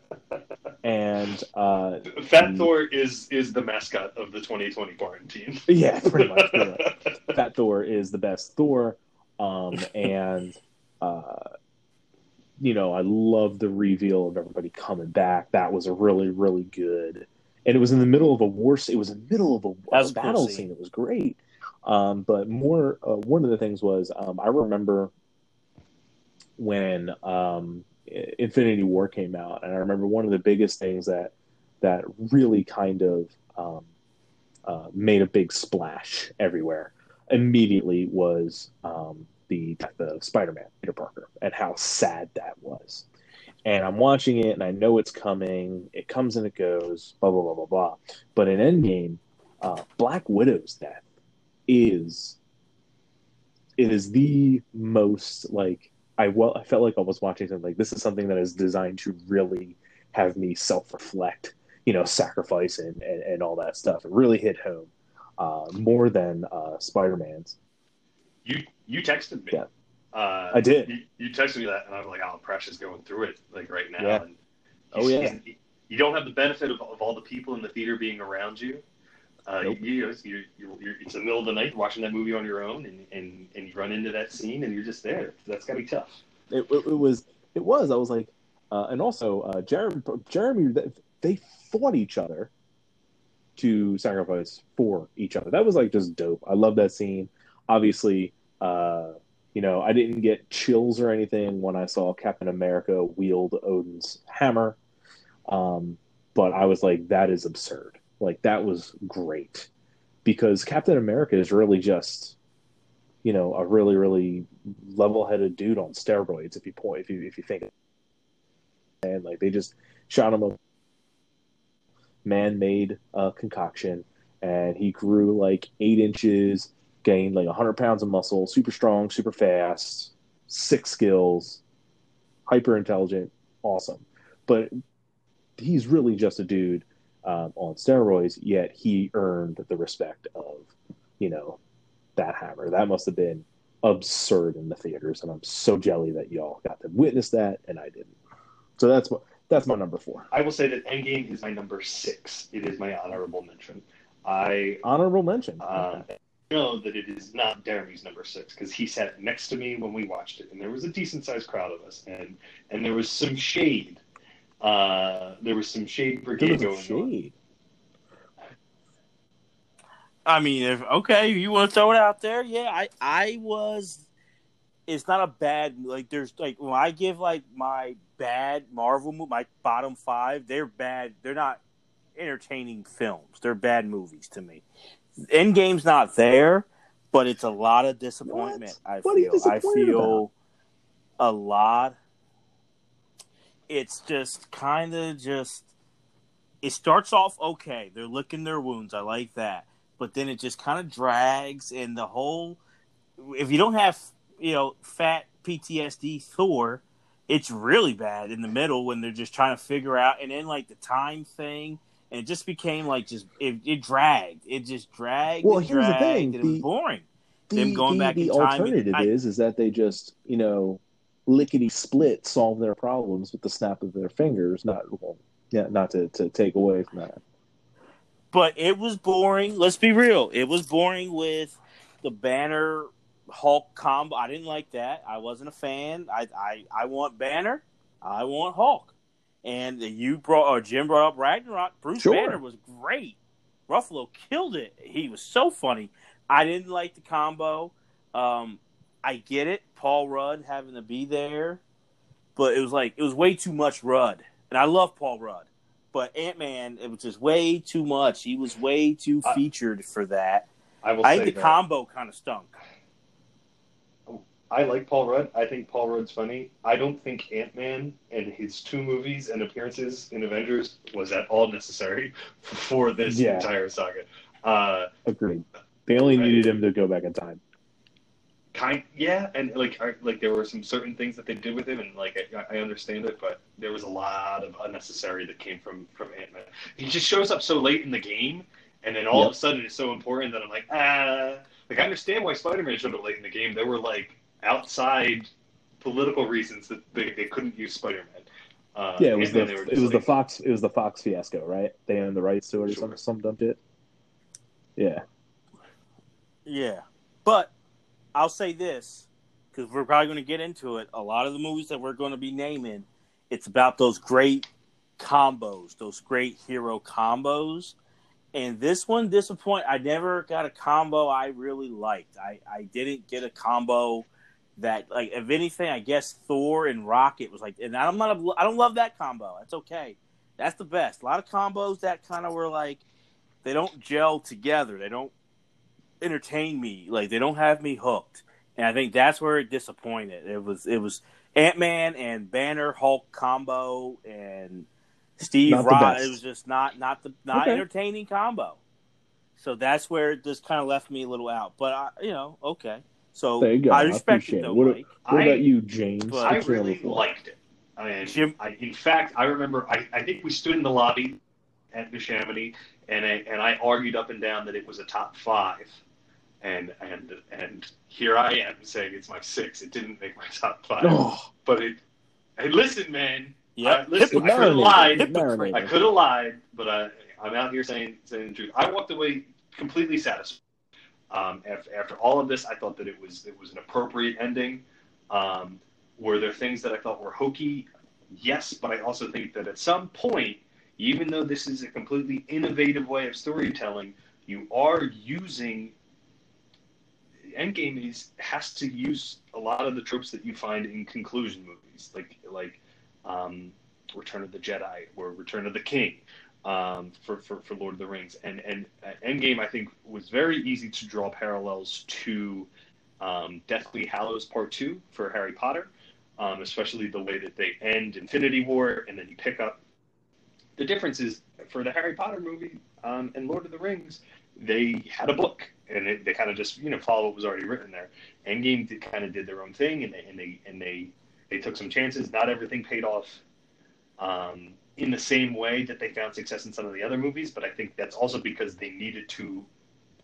and uh, Fat Thor is is the mascot of the 2020 quarantine. yeah, pretty much. pretty much. Fat Thor is the best Thor, um, and uh, you know I love the reveal of everybody coming back. That was a really really good, and it was in the middle of a war. It was in the middle of a, That a a cool battle scene. scene. It was great. Um, but more, uh, one of the things was um, I remember when um, Infinity War came out, and I remember one of the biggest things that that really kind of um, uh, made a big splash everywhere immediately was um, the death of Spider-Man, Peter Parker, and how sad that was. And I'm watching it, and I know it's coming. It comes and it goes, blah blah blah blah blah. But in Endgame, uh, Black Widow's death is it is the most like I well I felt like I was watching something like this is something that is designed to really have me self reflect, you know, sacrifice and, and, and all that stuff. It really hit home uh, more than uh, Spider Man's. You you texted me. Yeah. Uh, I did. You, you, texted me that, and I was like, "Oh, Prash's going through it like right now." Yeah. And oh yeah. You don't have the benefit of, of all the people in the theater being around you. Uh, nope. you, you, you're, you're, it's the middle of the night watching that movie on your own, and, and, and you run into that scene, and you're just there. That's gotta be tough. It, it, it was. It was. I was like, uh, and also uh, Jeremy. Jeremy. They fought each other to sacrifice for each other. That was like just dope. I love that scene. Obviously, uh, you know, I didn't get chills or anything when I saw Captain America wield Odin's hammer, um, but I was like, that is absurd. Like that was great because Captain America is really just, you know, a really really level-headed dude on steroids. If you point, if you if you think, and like they just shot him a man-made uh, concoction, and he grew like eight inches, gained like hundred pounds of muscle, super strong, super fast, six skills, hyper intelligent, awesome. But he's really just a dude um, on steroids, yet he earned the respect of, you know, that hammer. That must have been absurd in the theaters, and I'm so jelly that y'all got to witness that, and I didn't. So that's what that's my number four. I will say that Endgame is my number six. It is my honorable mention. I honorable mention. Uh, know that it is not Jeremy's number six because he sat next to me when we watched it, and there was a decent sized crowd of us, and and there was some shade uh, there was some shade brigade going shade. on. I mean, if okay, you want to throw it out there, yeah. I I was. It's not a bad like. There's like when I give like my bad Marvel movie, my bottom five, they're bad. They're not entertaining films. They're bad movies to me. Endgame's not there, but it's a lot of disappointment. What? I what feel. I feel about? a lot it's just kind of just it starts off okay. They're licking their wounds. I like that. But then it just kind of drags and the whole if you don't have, you know, fat PTSD Thor, it's really bad in the middle when they're just trying to figure out and then like the time thing and it just became like just it, it dragged. It just dragged. Well, here's the thing: the, it was boring. The, Them going the, back the alternative is is that they just you know lickety split solve their problems with the snap of their fingers. Not well, yeah, not to, to take away from that. But it was boring. Let's be real. It was boring with the Banner Hulk combo. I didn't like that. I wasn't a fan. I I, I want Banner. I want Hulk. And you brought or Jim brought up Ragnarok. Bruce sure. Banner was great. Ruffalo killed it. He was so funny. I didn't like the combo. Um, I get it, Paul Rudd having to be there, but it was like it was way too much Rudd, and I love Paul Rudd, but Ant Man it was just way too much. He was way too featured for that. I will. I think the that. combo kind of stunk. I like Paul Rudd. I think Paul Rudd's funny. I don't think Ant Man and his two movies and appearances in Avengers was at all necessary for this yeah. entire saga. Uh, Agreed. They only needed him to go back in time kind yeah and like like there were some certain things that they did with him and like I, I understand it but there was a lot of unnecessary that came from from ant-man he just shows up so late in the game and then all yep. of a sudden it's so important that i'm like ah like i understand why spider-man showed up late in the game there were like outside political reasons that they, they couldn't use spider-man uh, yeah, it was the it was like, the Fox it was the Fox fiasco, right? They owned the rights to it or sure. some some dumb shit. Yeah. Yeah, but I'll say this because we're probably going to get into it. A lot of the movies that we're going to be naming, it's about those great combos, those great hero combos. And this one, disappoint. I never got a combo I really liked. I, I didn't get a combo that like if anything, I guess Thor and Rocket was like, and I'm not, a, I don't love that combo. That's okay. That's the best. A lot of combos that kind of were like, they don't gel together. They don't entertain me. Like they don't have me hooked. And I think that's where it disappointed. It was it was Ant Man and Banner Hulk combo and Steve Rod. It was just not not the not okay. entertaining combo. So that's where it just kind of left me a little out. But I, you know, okay. So there you go. I respect I it though. What, Mike. what about you, James? I really liked it. I mean, Jim, I, in fact, I remember. I, I think we stood in the lobby at Neshaminy, and I, and I argued up and down that it was a top five, and and and here I am saying it's my six. It didn't make my top five, Oh, but it. Hey, listen, man. yeah, listen, I could have lied. Hypocrite. I could have lied, but I, I'm out here saying saying the truth. I walked away completely satisfied. Um, after, after all of this, I thought that it was it was an appropriate ending. Um, were there things that I thought were hokey? Yes, but I also think that at some point, even though this is a completely innovative way of storytelling, you are using Endgame is has to use a lot of the tropes that you find in conclusion movies, like like um, Return of the Jedi or Return of the King um, for, for for Lord of the Rings, and and uh, Endgame I think was very easy to draw parallels to um, Deathly Hallows Part Two for Harry Potter, um, especially the way that they end Infinity War, and then you pick up. The difference is for the Harry Potter movie um, and Lord of the Rings, they had a book and it, they kind of just you know follow what was already written there. Endgame did, kind of did their own thing, and they and they and they they took some chances. Not everything paid off um, in the same way that they found success in some of the other movies, but I think that's also because they needed to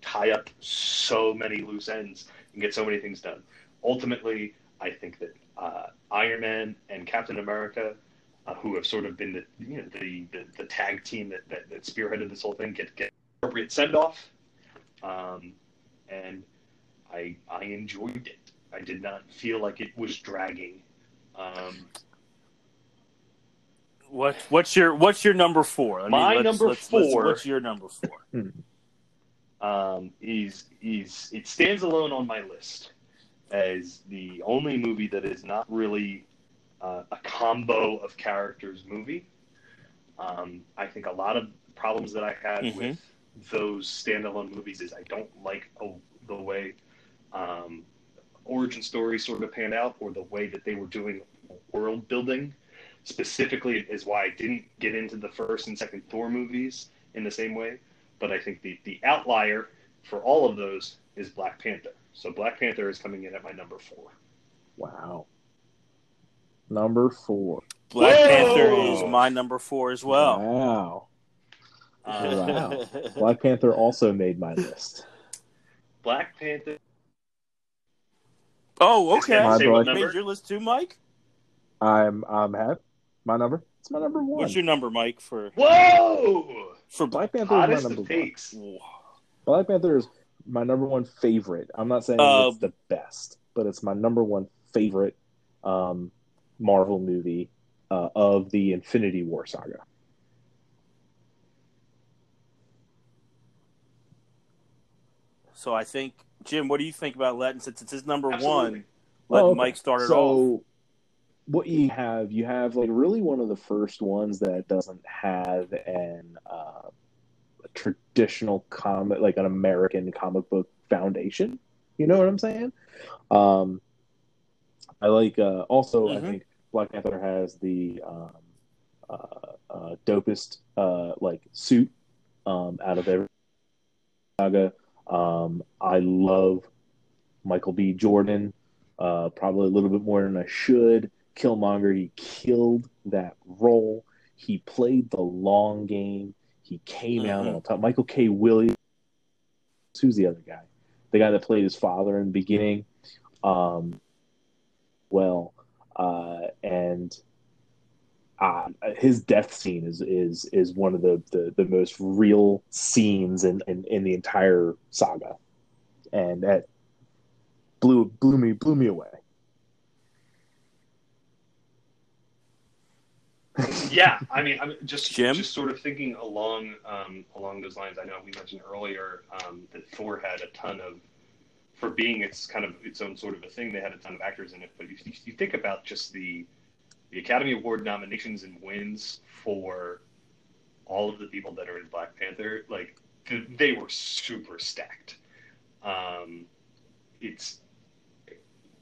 tie up so many loose ends and get so many things done. Ultimately, I think that uh, Iron Man and Captain America. Uh, who have sort of been the you know the, the, the tag team that, that, that spearheaded this whole thing get get appropriate send off um, and I I enjoyed it. I did not feel like it was dragging. Um, what what's your what's your number four? I My let's- number let's- let's- four- what's your number four? um, is is it stands alone on my list as the only movie that is not really uh, a combo of characters movie. Um, I think a lot of problems that I had Mhm. with those standalone movies is I don't like the way um, origin stories sort of panned out or the way that they were doing world building. Specifically, is why I didn't get into the first and second Thor movies in the same way. But I think the, the outlier for all of those is Black Panther. So Black Panther is coming in at my number four. wow. Number four. Black Whoa! Panther is my number four as well. Wow. Uh, Wow. Black Panther also made my list. Black Panther. oh, okay. My Say what Made your list too, Mike. I'm I'm happy. My number. It's my number one. What's your number, Mike? For Whoa! for Black Panther is my number one. takes. Black Panther is my number one favorite. I'm not saying Uh, it's the best, but it's my number one favorite um, Marvel movie uh, of the Infinity War saga. So I think Jim, what do you think about letting since it's his number Absolutely. one? Let Oh, okay. Mike start it off. so, off. what you have, you have like really one of the first ones that doesn't have an uh, a traditional comic, like an American comic book foundation. You know what I'm saying? Um, I like. Uh, also, I Mhm. think Black Panther has the um, uh, uh, dopest uh, like suit um, out of every saga. Um, I love Michael B. Jordan uh, probably a little bit more than I should. Killmonger, he killed that role. He played the long game. He came out Mhm. on top. Michael K. Williams, who's the other guy? The guy that played his father in the beginning. Um, well, uh, and uh, his death scene is is is one of the the, the most real scenes in, in in the entire saga, and that blew blew me blew me away. yeah, I mean, I'm just Jim? just sort of thinking along um, along those lines. I know we mentioned earlier um, that Thor had a ton of for being its kind of its own sort of a thing. They had a ton of actors in it, but if you, you think about just the the Academy Award nominations and wins for all of the people that are in Black Panther, like they were super stacked. Um, it's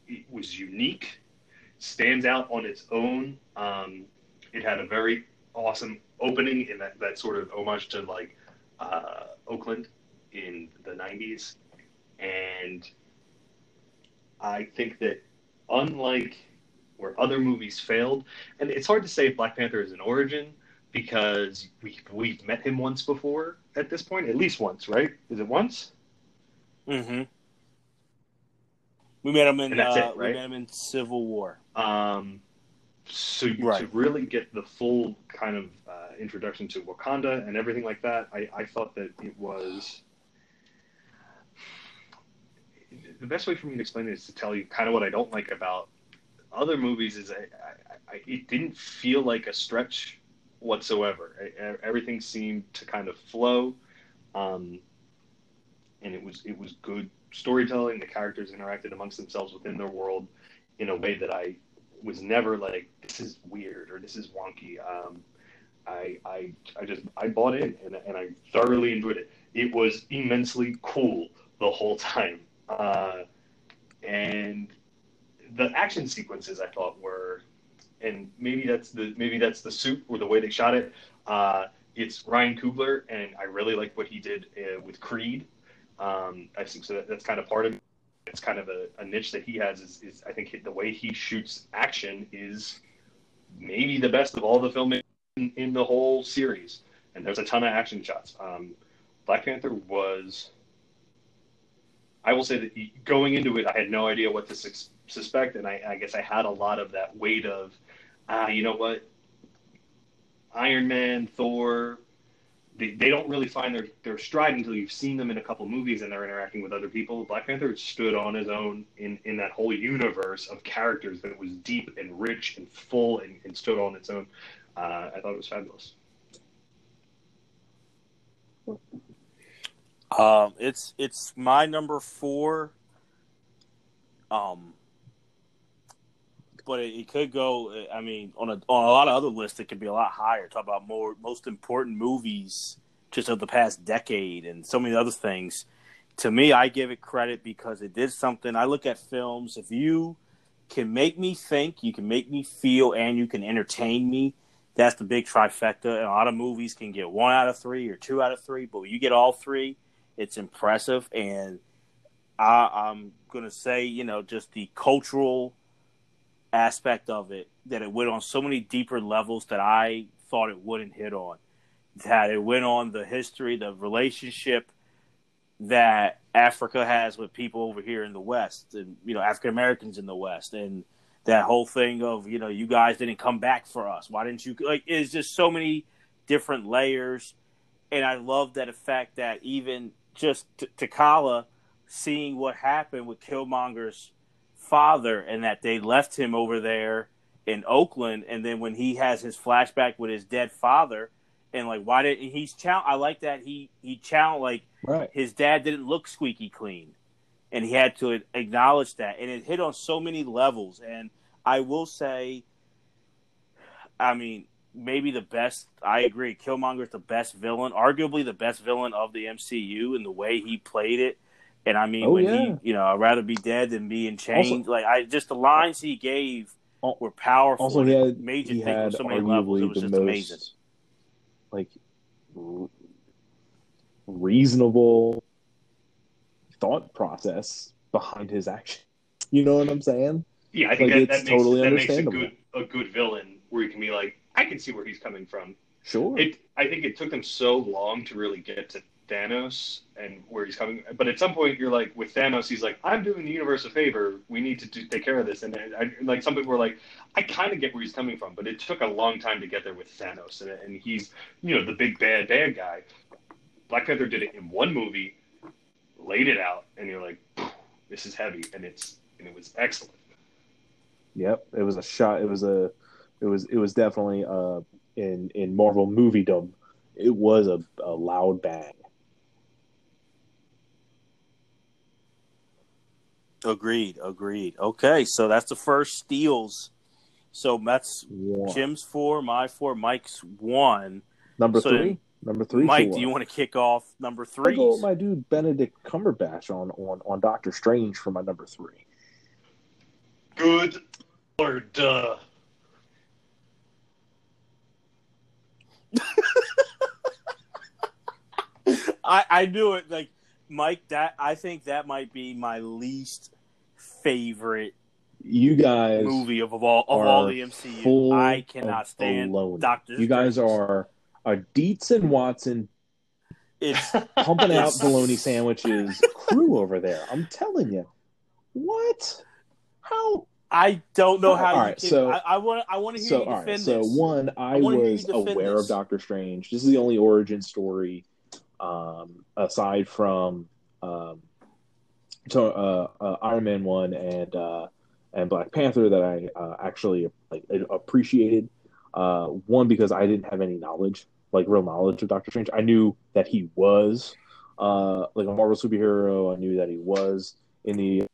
it was unique, stands out on its own. Um, it had a very awesome opening in that, that sort of homage to like uh, Oakland in the 90s. And I think that unlike where other movies failed, and it's hard to say if Black Panther is an origin because we, we've met him once before at this point, at least once, right? Is it once? Mm-hmm. We met him in. That's uh, it, right? We met him in Civil War. Um, so you, Right. to really get the full kind of uh, introduction to Wakanda and everything like that, I, I thought that it was the best way for me to explain it is to tell you kind of what I don't like about other movies is I, I, I it didn't feel like a stretch whatsoever. Everything seemed to kind of flow, um, and it was it was good storytelling. The characters interacted amongst themselves within their world in a way that I was never like this is weird or this is wonky. Um, I, I I just I bought in and, and I thoroughly enjoyed it. It was immensely cool the whole time, uh, and the action sequences I thought were, and maybe that's the maybe that's the suit or the way they shot it. Uh, it's Ryan Coogler, and I really like what he did uh, with Creed. Um, I think so that, that's kind of part of it. It's kind of a, a niche that he has. Is, is I think the way he shoots action is maybe the best of all the filming in, in the whole series. And there's a ton of action shots. Um, Black Panther was. I will say that going into it, I had no idea what sus- suspect, and I, I guess I had a lot of that weight of, ah, you know what, Iron Man, Thor, they, they don't really find their, their stride until you've seen them in a couple movies and they're interacting with other people. Black Panther stood on his own in, in that whole universe of characters that was deep and rich and full and, and stood on its own. Uh, I thought it was fabulous. Um, it's it's my number four. Um, but it, it could go. I mean, on a on a lot of other lists, it could be a lot higher. Talk about more most important movies just of the past decade and so many other things. To me, I give it credit because it did something. I look at films. If you can make me think, you can make me feel, and you can entertain me. That's the big trifecta. And a lot of movies can get one out of three or two out of three, but when you get all three, it's impressive. And I, I'm gonna say, you know, just the cultural aspect of it that it went on so many deeper levels that I thought it wouldn't hit on. That it went on the history, the relationship that Africa has with people over here in the West, and you know, African Americans in the West, and that whole thing of you know, you guys didn't come back for us. Why didn't you? Like, it's just so many different layers, and I love that effect that even just T- T'Challa seeing what happened with Killmonger's father and that they left him over there in Oakland. And then when he has his flashback with his dead father and like why did he's chow I like that he he chow like Right. his dad didn't look squeaky clean. And he had to acknowledge that. And it hit on so many levels. And I will say I mean maybe the best I agree Killmonger is the best villain arguably the best villain of the MCU and the way he played it and I mean Oh, when yeah. he you know I'd rather be dead than be in chains like I just the lines he gave were powerful Also, and he it had made you he think on had so many levels it was the just most amazing like r- reasonable thought process behind his action. You know what I'm saying? Yeah, I think Like, that, that it's makes totally that makes a understandable. good a good villain where you can be like, I can see where he's coming from. Sure. It I think it took them so long to really get to Thanos and where he's coming, but at some point you're like, with Thanos, he's like, I'm doing the universe a favor. We need to do, take care of this, and I, like some people were like, I kind of get where he's coming from, but it took a long time to get there with Thanos, and, and he's you know the big bad bad guy. Black Panther did it in one movie, laid it out, and you're like, this is heavy, and it's and it was excellent. Yep, it was a shot. It was a, it was it was definitely uh in in Marvel movie moviedom, it was a, a loud bang. Agreed. Agreed. Okay, so that's the first steals. So that's One. Jim's four, my four, Mike's one. Number so three. Number three. Mike, four. do you want to kick off number I three? go with my dude Benedict Cumberbatch on on on Doctor Strange for my number three. Good lord. Uh, I, I knew it. Like Mike, that I think that might be my least favorite You guys movie of, of all of all the MCU. I cannot stand. Doctor. You guys are a Dietz and Watson It's pumping out bologna sandwiches crew over there. I'm telling you. What? How? I don't know how All you right, can. so- I, I want I want to hear So, you all right. defend So, this. one, I, you was aware of Doctor Strange. This is the only origin story, um, aside from um, to, uh, uh, Iron Man one and uh, and Black Panther that I uh, actually like appreciated. Uh, one because I didn't have any knowledge, like real knowledge of Doctor Strange. I knew that he was uh, like a Marvel superhero. I knew that he was in the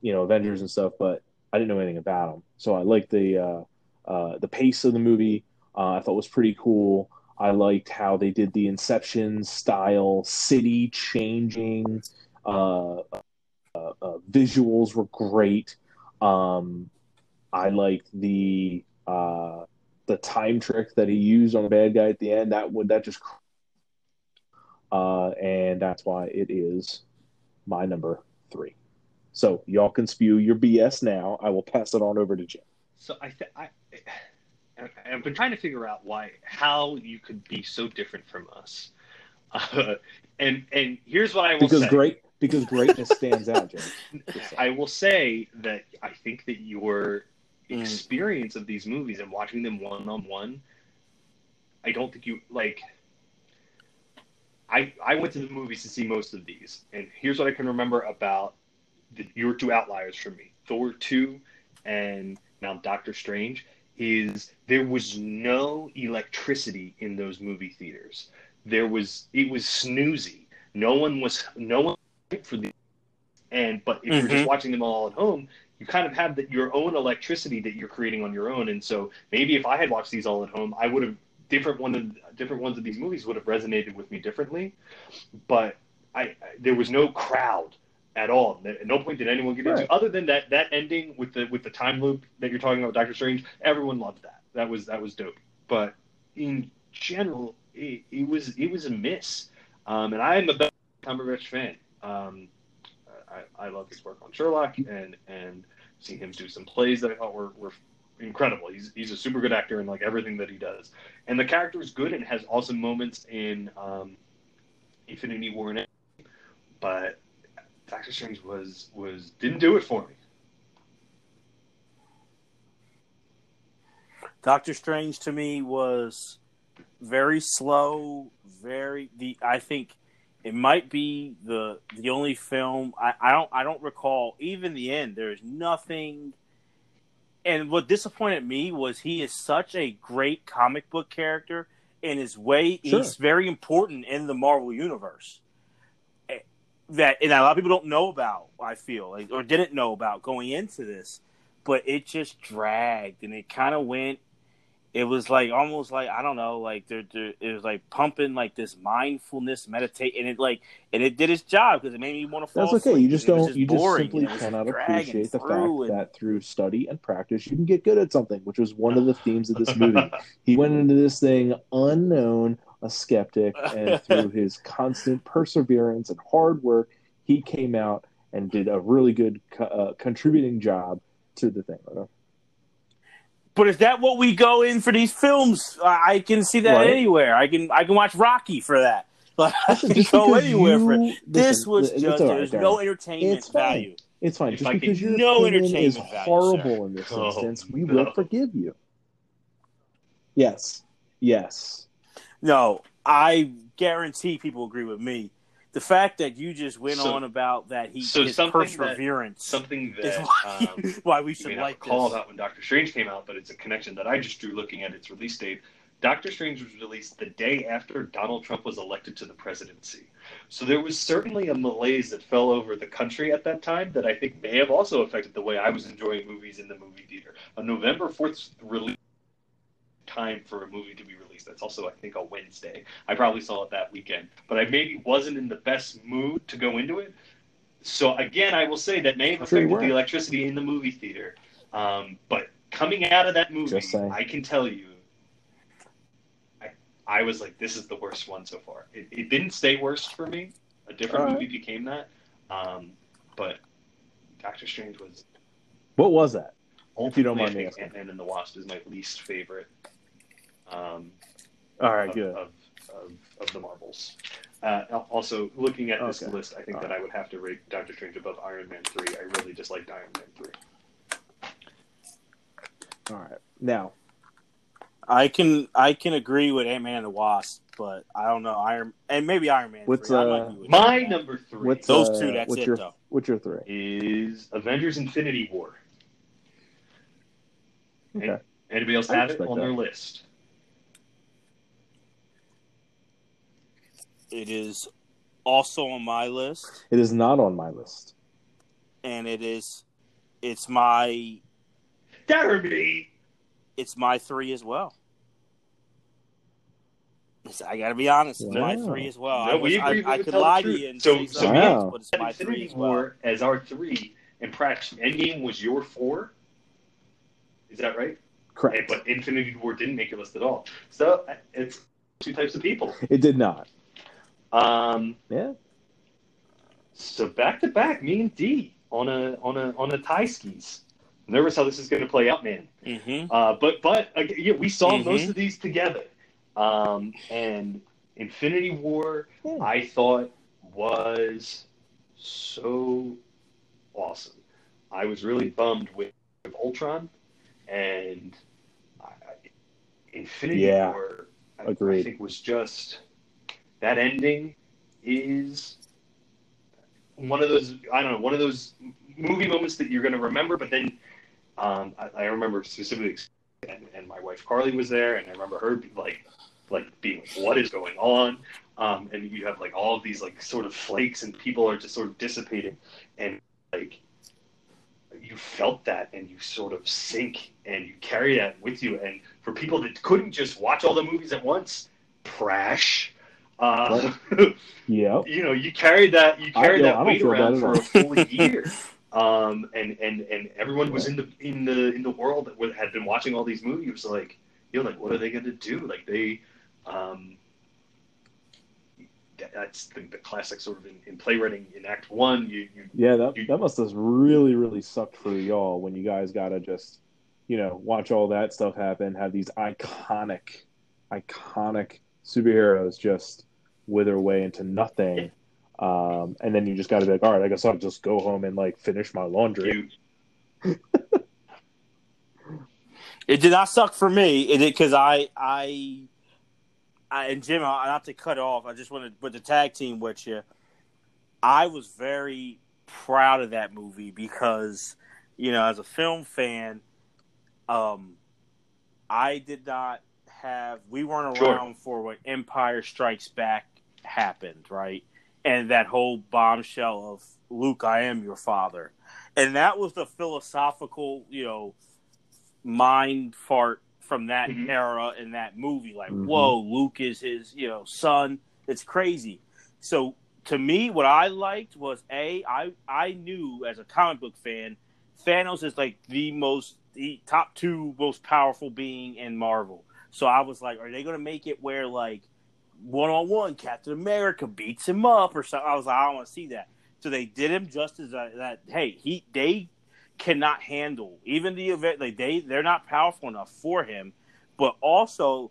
you know Avengers and stuff, but I didn't know anything about him. So I liked the the pace of the movie. I thought was pretty cool. I liked how they did the Inception style city changing. Uh, uh, uh, visuals were great. Um, I liked the uh, the time trick that he used on the bad guy at the end. That would that just uh, and that's why it is my number three. So y'all can spew your BS now. I will pass it on over to Jim. so I, th- I, I- I've been trying to figure out why, how you could be so different from us. Uh, and and here's what I will say. Because say. great because greatness stands out, saying. I will say that I think that your Mm. experience of these movies and watching them one on one, I don't think you like. I I went to the movies to see most of these, and here's what I can remember about the your two outliers for me: Thor two, and now Doctor Strange. Is there was no electricity in those movie theaters. There was it was snoozy. No one was no one for the and but if you're just Mhm. watching them all at home, you kind of have that your own electricity that you're creating on your own. And so maybe if I had watched these all at home, I would have different one of different ones of these movies would have resonated with me differently. But I, I there was no crowd at all. At no point did anyone get Right. into other than that that ending with the with the time loop that you're talking about, Doctor Strange. Everyone loved that. That was that was dope. But in general, it, it was it was a miss. Um, and I am a Benedict Cumberbatch fan. Um, I, I love his work on Sherlock and and seeing him do some plays that I thought were, were incredible. He's he's a super good actor in like everything that he does, and the character is good and has awesome moments in um, Infinity War and but Doctor Strange was was didn't do it for me. Doctor Strange to me was very slow, very the I think it might be the the only film I, I don't I don't recall even the end there's nothing and what disappointed me was he is such a great comic book character in his way Sure. he's very important in the Marvel universe that and a lot of people don't know about I feel like, or didn't know about going into this but it just dragged and it kind of went it was like almost like I don't know, like there, there it was like pumping like this mindfulness meditate, and it like and it did its job because it made me want to fall. That's okay. asleep. You just don't. You just simply and it was cannot appreciate the fact and- that through study and practice, you can get good at something, which was one of the themes of this movie. he went into this thing unknown, a skeptic, and through his constant perseverance and hard work, he came out and did a really good uh, contributing job to the thing. But is that what we go in for these films? I can see that Right. anywhere. I can I can watch Rocky for that. Like, I can just go anywhere for it. you- This listen, was just right, there's Darren. no entertainment It's value. It's fine. If Just because your no opinion is entertainment value, horrible in this Oh, instance, we no. will forgive you. Yes. Yes. No, I guarantee people agree with me. The fact that you just went So- on about that he so his something that- perseverance Something is that why, um, why we should like recall this. about when Doctor Strange came out, but it's a connection that I just drew looking at its release date. Doctor Strange was released the day after Donald Trump was elected to the presidency. So there was certainly a malaise that fell over the country at that time that I think may have also affected the way I was enjoying movies in the movie theater. A November 4th release time for a movie to be released. That's also, I think, a Wednesday. I probably saw it that weekend, but I maybe wasn't in the best mood to go into it. So again, I will say that may have Sure affected the electricity in the movie theater. Um, but coming out of that movie, I can tell you, I, I was like, this is the worst one so far. It, it didn't stay worst for me. A different right. movie became that. Um, but Doctor Strange was What was that? If you don't mind me asking. Ant-Man and the Wasp is my least favorite. Um, All right, of, good. Of, of, of the Marvels. Uh, also, looking at this Okay. list, I think All that I would have to rate Doctor Strange above Iron Man 3. I really disliked Iron Man 3. All right. Now, I can I can agree with Ant Man and the Wasp, but I don't know Iron and maybe Iron Man. What's, 3. Uh, might be with My that. number 3 what's Those uh, two, that's what's it, your though. what's your three? is Avengers Infinity War. Okay. Anybody else I have it on that. their list? It is also on my list, It is not on my list. and it is it's my That or me. it's my three as well. It's- I got to be honest, it's my three as well. No, I, we was, I, we I would could lie to you and So- say so something we- else, but it's my three Infinity as well. War as our three, and Prash Endgame was your four. Is that right? Correct. But Infinity War didn't make your list at all. So uh, it's two types of people. It did not. Um, Yeah. so back to back, me and D on a on a on a tie skis. Nervous how this is going to play out, man. hmm Uh, but but uh, yeah, we saw Mhm. most of these together. Um, and Infinity War, Yeah. I thought was so awesome. I was really bummed with, with Ultron, and I, I- Infinity Yeah. War. I, I think was just that ending is one of those I don't know one of those movie moments that you're going to remember, but then um, I, I remember specifically, and, and my wife Carly was there, and I remember her like like being like, what is going on, um, and you have like all of these like sort of flakes, and people are just sort of dissipating, and like you felt that, and you sort of sink, and you carry that with you, and for people that couldn't just watch all the movies at once, prash. Uh, Yep. you know, you carried that you carried I that don't weight around for a full year. Um, and, and, and everyone was in the in the in the world that would- had been watching all these movies. Was like, you know, like what are they going to do? Like they, um, that's the, the classic sort of in, in playwriting in Act One. You, you Yeah, that You- that must have really, really sucked for y'all when you guys gotta just, you know, watch all that stuff happen, have these iconic, iconic superheroes just wither away into nothing. Um, and then you just gotta be like, all right, I guess I'll just go home and like finish my laundry. It did not suck for me. It did because I, I, I, and Jim, I- not to cut off. I just wanted with the tag team with you. I was very proud of that movie because, you know, as a film fan, um, I did not have. We weren't Sure. around for what Empire Strikes Back happened, right? And that whole bombshell of Luke, I am your father, and that was the philosophical, you know, mind fart from that Mhm. era in that movie. Like, Mhm. whoa, Luke is his, you know, son. It's crazy. So to me, what I liked was a I I knew as a comic book fan, Thanos is like the most the top two most powerful being in Marvel. So I was like, are they going to make it where like one on one Captain America beats him up or something? I was like, I don't want to see that. So they did him just as a, that. Hey, he they cannot handle even the event. Like they they're not powerful enough for him. But also,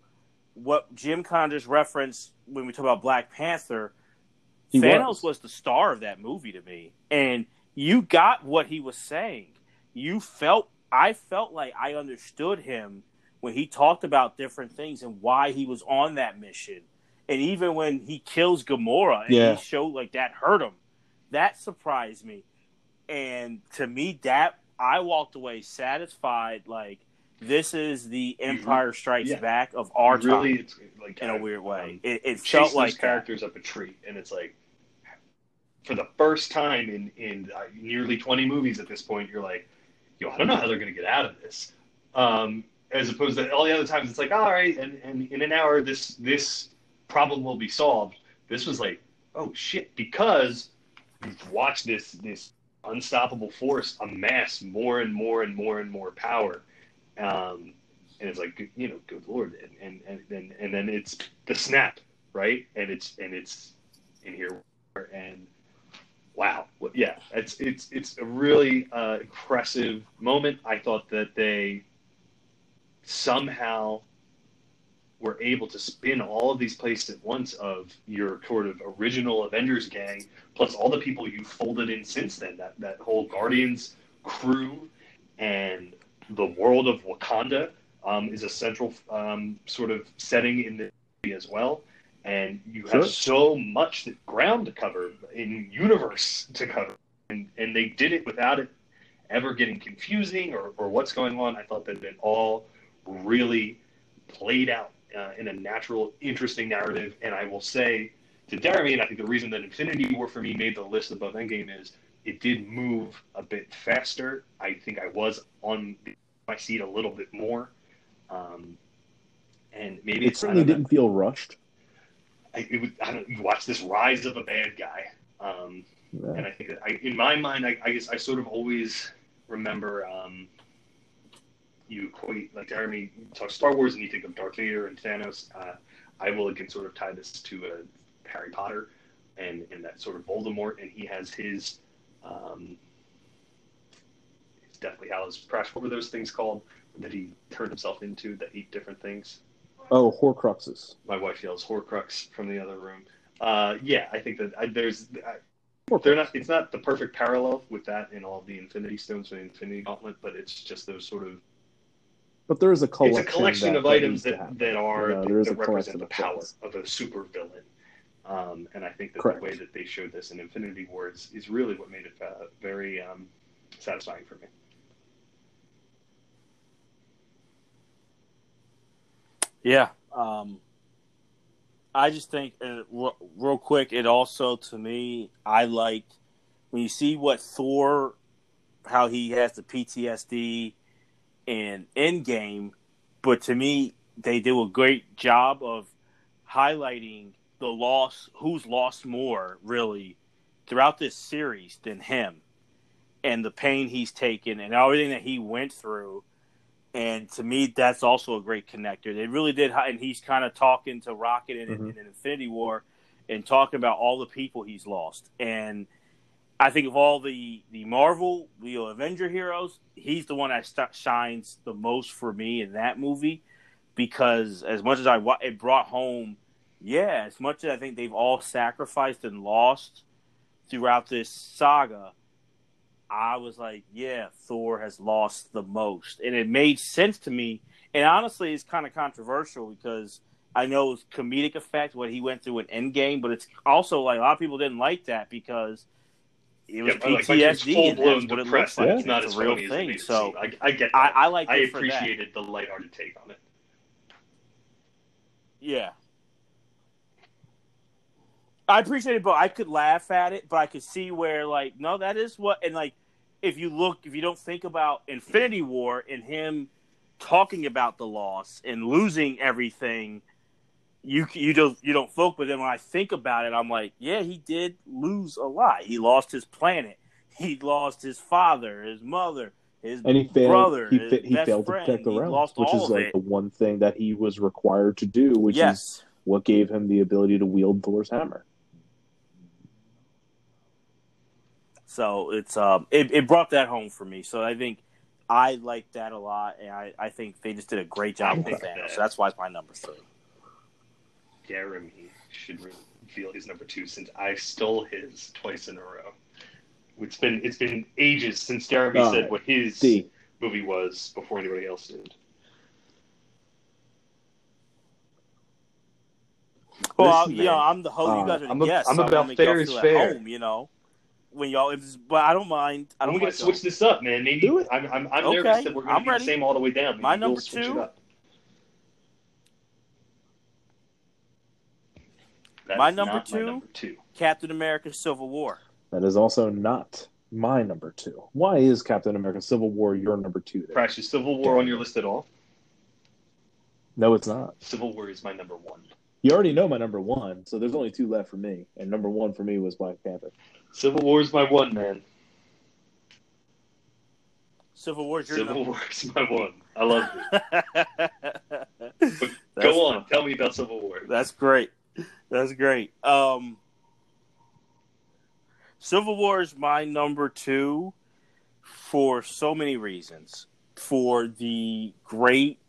what Jim of just referenced when we talk about Black Panther, He Thanos was. was. the star of that movie to me, and you got what he was saying. You felt, I felt like I understood him when he talked about different things and why he was on that mission, and even when he kills Gamora and Yeah. he showed like that hurt him, that surprised me, and to me that I walked away satisfied, like this is the Empire Strikes Yeah. Back of our really, time it's like in a of, weird way. um, It, it felt those like that. characters up a tree, and it's like for the first time in in uh, nearly twenty movies at this point, you're like, yo, I don't know how they're gonna get out of this. Um, as opposed to all the other times, it's like, all right, and, and in an hour, this this problem will be solved. This was like, oh shit, because you've watched this this unstoppable force amass more and more and more and more power. Um, and it's like you know good lord. And and and then and then it's the snap right? And it's and it's in here. And wow. Yeah it's it's it's a really uh, impressive moment. I thought that they somehow were able to spin all of these places at once of your sort of original avengers gang plus all the people you folded in since then that that whole guardians crew and the world of wakanda um, is a central um, sort of setting in the movie as well. And you have Sure. so much ground to cover in universe to cover, and and they did it without it ever getting confusing or, or what's going on. I thought that it all really played out uh, in a natural, interesting narrative. And I will say to Jeremy, and I think the reason that Infinity War for me made the list above Endgame is it did move a bit faster. I think I was on my seat a little bit more. Um, and maybe It certainly I don't know. didn't feel rushed. I, it was, I don't, you watch this rise of a bad guy. Um, Yeah. and I think that I, in my mind, I, I guess I sort of always remember um, you equate like Jeremy you talk Star Wars and you think of Darth Vader and Thanos. Uh, I will again sort of tie this to uh, Harry Potter and and that sort of Voldemort, and he has his um, his Deathly Hallows Prash. What were those things called that he turned himself into? The eight different things Oh, Horcruxes. my wife yells Horcrux from the other room. Uh, yeah, I think that I, there's I, they're not. It's not the perfect parallel with that and all the Infinity Stones and Infinity Gauntlet, but it's just those sort of. But there is a It's collection. a collection that- of that items needs that that are You know, there is that a represent collection the of power things. of a super villain. Um, and I think that Correct. the way that they showed this in Infinity Wars is, is really what made it uh, very um, satisfying for me. Yeah. Um, I just think, uh, r- real quick, it also, to me, I like when you see what Thor, how he has the PTSD in Endgame, but to me, they do a great job of highlighting the loss, who's lost more, really, throughout this series than him, and the pain he's taken and everything that he went through and to me, that's also a great connector. They really did, and he's kind of talking to Rocket in, Mhm. in Infinity War, and talking about all the people he's lost. And I think of all the the Marvel, the Avenger heroes, he's the one that shines the most for me in that movie because as much as I it brought home, yeah, as much as I think they've all sacrificed and lost throughout this saga. I was like, yeah, Thor has lost the most. And it made sense to me. And honestly, it's kind of controversial because I know it's comedic effect what he went through in Endgame, but it's also like a lot of people didn't like that because it was Yeah, like- like full blown that's what it looks depressed. like. It's not it's as a real funny as thing. So. I, I get that. I, I like I it for that. appreciated the lighthearted take on it. Yeah. I appreciate it, but I could laugh at it, but I could see where like, no, that is what and like if you look if you don't think about Infinity War and him talking about the loss and losing everything, you you don't you don't focus. But then when I think about it, I'm like, yeah, he did lose a lot. He lost his planet. He lost his father, his mother, his And he failed. brother, he, his fa- he best failed friend. to protect the He realms, lost which is like it. the one thing that he was required to do, which is what gave him the ability to wield Thor's hammer. So it's um it, it brought that home for me. So I think I like that a lot, and I, I think they just did a great job with Thanos. that- So that's why it's my number three. Jeremy should reveal his number two since I stole his twice in a row. It's been it's been ages since Jeremy All said what his See, movie was before anybody else did. Well, Listen, you know, I'm the host. uh, you guys are the I'm a- guests. I'm so about gonna y'all fair is feel at fair. Home, you know. when y'all. If, but I don't mind. I don't I'm gonna switch this up, man. Maybe Do it. I'm I'm, I'm Okay, nervous that we're gonna I'm be ready. the same all the way down. Maybe My we'll number switch two- it up. That My number not two? number two. Captain America: Civil War. That is also not my number two. Why is Captain America: Civil War your number two? There? Prash is Civil War on your list at all? No, it's not. Civil War is my number one. You already know my number one, so there's only two left for me, and number one for me was Black Panther. Civil War is my one, man. Civil War. Your Civil number. War is my one. I love it. Go on, tell me about Civil War. That's great. That's great. Um, Civil War is my number two for so many reasons. For the great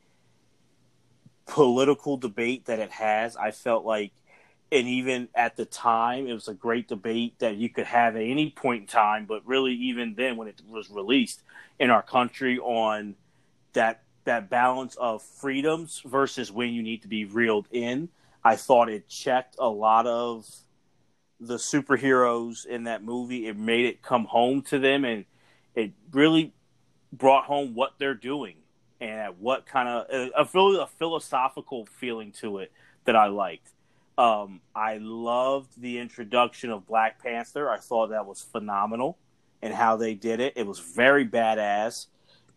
political debate that it has, I felt like, and even at the time, it was a great debate that you could have at any point in time, but really, even then, when it was released in our country on that that balance of freedoms versus when you need to be reeled in. I thought it checked a lot of the superheroes in that movie. It made it come home to them, and it really brought home what they're doing and at what kind of a, a, a philosophical feeling to it that I liked. Um, I loved the introduction of Black Panther. I thought that was phenomenal and how they did it. It was very badass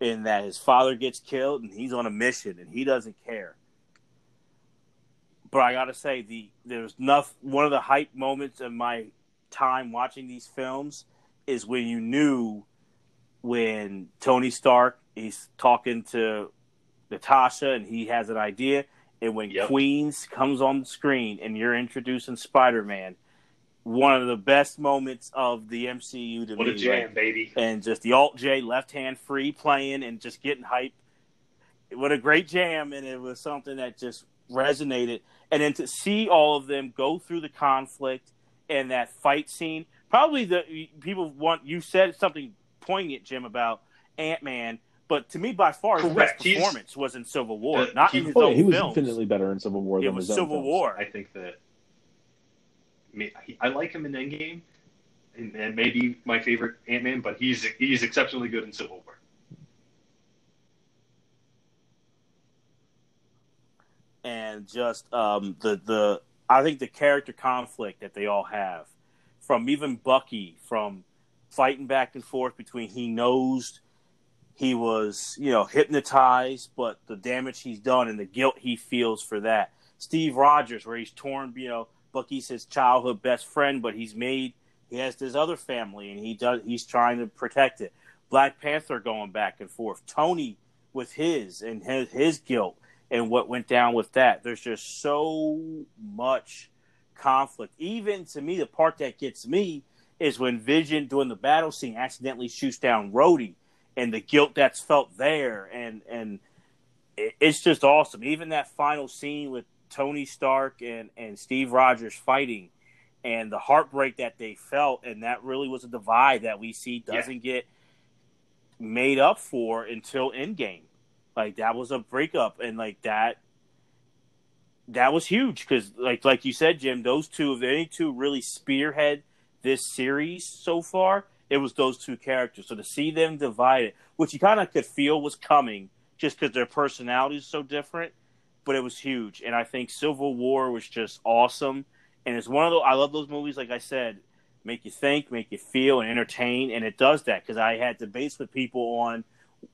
in that his father gets killed and he's on a mission and he doesn't care. But I gotta say, the there's enough. One of the hype moments of my time watching these films is when you knew when Tony Stark he's talking to Natasha and he has an idea, and when Yep. Queens comes on the screen and you're introducing Spider Man, one of the best moments of the MCU to What me. a jam, like, baby. and just the alt J left hand free playing and just getting hype. What a great jam, and it was something that just resonated. And then to see all of them go through the conflict and that fight scene, probably the people want. You said something poignant, Jim, about Ant Man, but to me, by far, his Correct. best He's- performance was in Civil War, Uh, not he- in his Oh, own he was films. infinitely better in Civil War it than was his own Civil films. War. I think that I, mean, I like him in Endgame, and, and maybe my favorite Ant Man, but he's he's exceptionally good in Civil War. And just um, the the I think the character conflict that they all have, from even Bucky, from fighting back and forth between he knows he was you know hypnotized, but the damage he's done and the guilt he feels for that. Steve Rogers, where he's torn, you know, Bucky's his childhood best friend, but he's made he has this other family and he does he's trying to protect it. Black Panther going back and forth. Tony with his and his, his guilt and what went down with that. There's just so much conflict. Even to me, the part that gets me is when Vision during the battle scene accidentally shoots down Rhodey and the guilt that's felt there, and and it's just awesome. Even that final scene with Tony Stark and and Steve Rogers fighting. And the heartbreak that they felt, and that really was a divide that we see doesn't get made up for until Endgame. Like that was a breakup, and like that, that was huge because, like, like you said, Jim, those two, if any two really spearhead this series so far, it was those two characters. So to see them divided, which you kind of could feel was coming, just because their personalities so different, but it was huge. And I think Civil War was just awesome, and it's one of those. I love those movies. Like I said, make you think, make you feel, and entertain, and it does that because I had debates with people on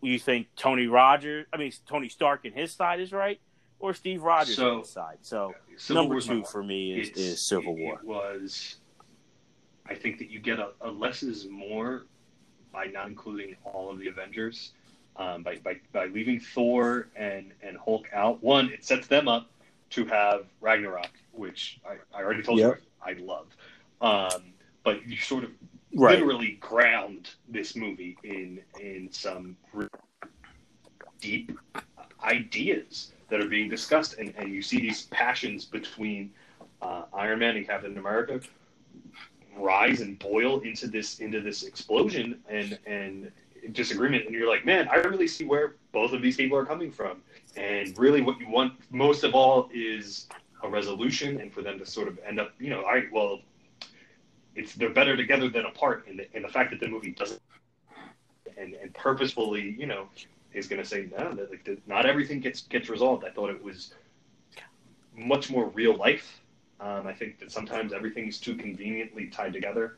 you think Tony Rogers, I mean Tony Stark and his side is right, or Steve Rogers So- and his side. So Civil number War's two for me is, is Civil it- War. It was. I think that you get a, a less is more by not including all of the Avengers. Um, by, by by leaving Thor and and Hulk out. One, it sets them up to have Ragnarok, which I, I already told Yep. you I love. Um, but you sort of Right. literally ground this movie in in some deep ideas that are being discussed, and, and you see these passions between uh, Iron Man and Captain America rise and boil into this into this explosion and and disagreement, and you're like, man, I really see where both of these people are coming from, and really what you want most of all is a resolution, and for them to sort of end up, you know, all right, well, it's they're better together than apart. And the, and the fact that the movie doesn't and, and purposefully, you know, is going to say no, that like, not everything gets gets resolved. I thought it was much more real life. Um, I think that sometimes everything's too conveniently tied together.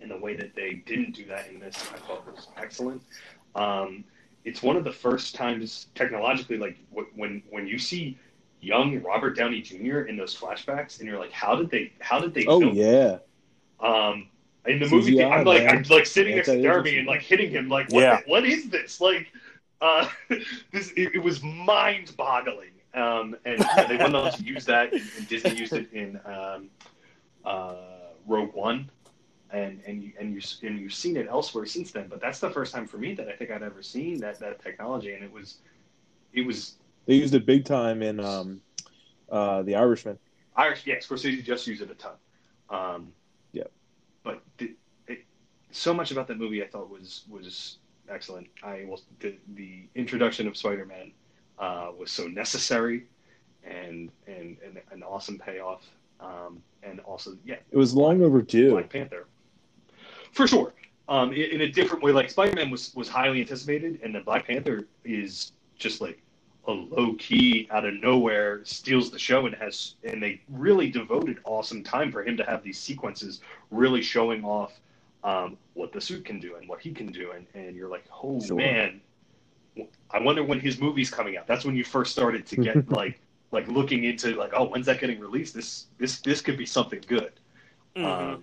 And the way that they didn't do that in this, I thought was excellent. Um, it's one of the first times technologically, like when when you see young Robert Downey Jr. in those flashbacks, and you're like, how did they? How did they? Oh film yeah. Um, in the movie, I'm like, man. I'm like sitting next to Jeremy and like hitting him, like, what? Yeah. what is this? Like, uh, this it, it was mind-boggling. Um, and yeah, they went on to use that, and, and Disney used it in um, uh, Rogue One, and and you and you and you've seen it elsewhere since then. But that's the first time for me that I think I'd ever seen that that technology, and it was it was. They used it big time in um, uh, the Irishman. Irish, yes, Scorsese just used it a ton. Um, yeah, but the, it, so much about that movie I thought was was excellent. I was the the introduction of Spider Man uh, was so necessary and and, and an awesome payoff. Um, and also, yeah, it was long overdue. Black Panther, for sure. Um, in, in, a different way, like Spider Man was was highly anticipated, and then Black Panther is just like a low key out of nowhere steals the show and has and they really devoted awesome time for him to have these sequences really showing off um, what the suit can do and what he can do and, and you're like oh sure. man I wonder when his movie's coming out. That's when you first started to get like like looking into like oh when's that getting released? This this this could be something good. Mm-hmm. Um,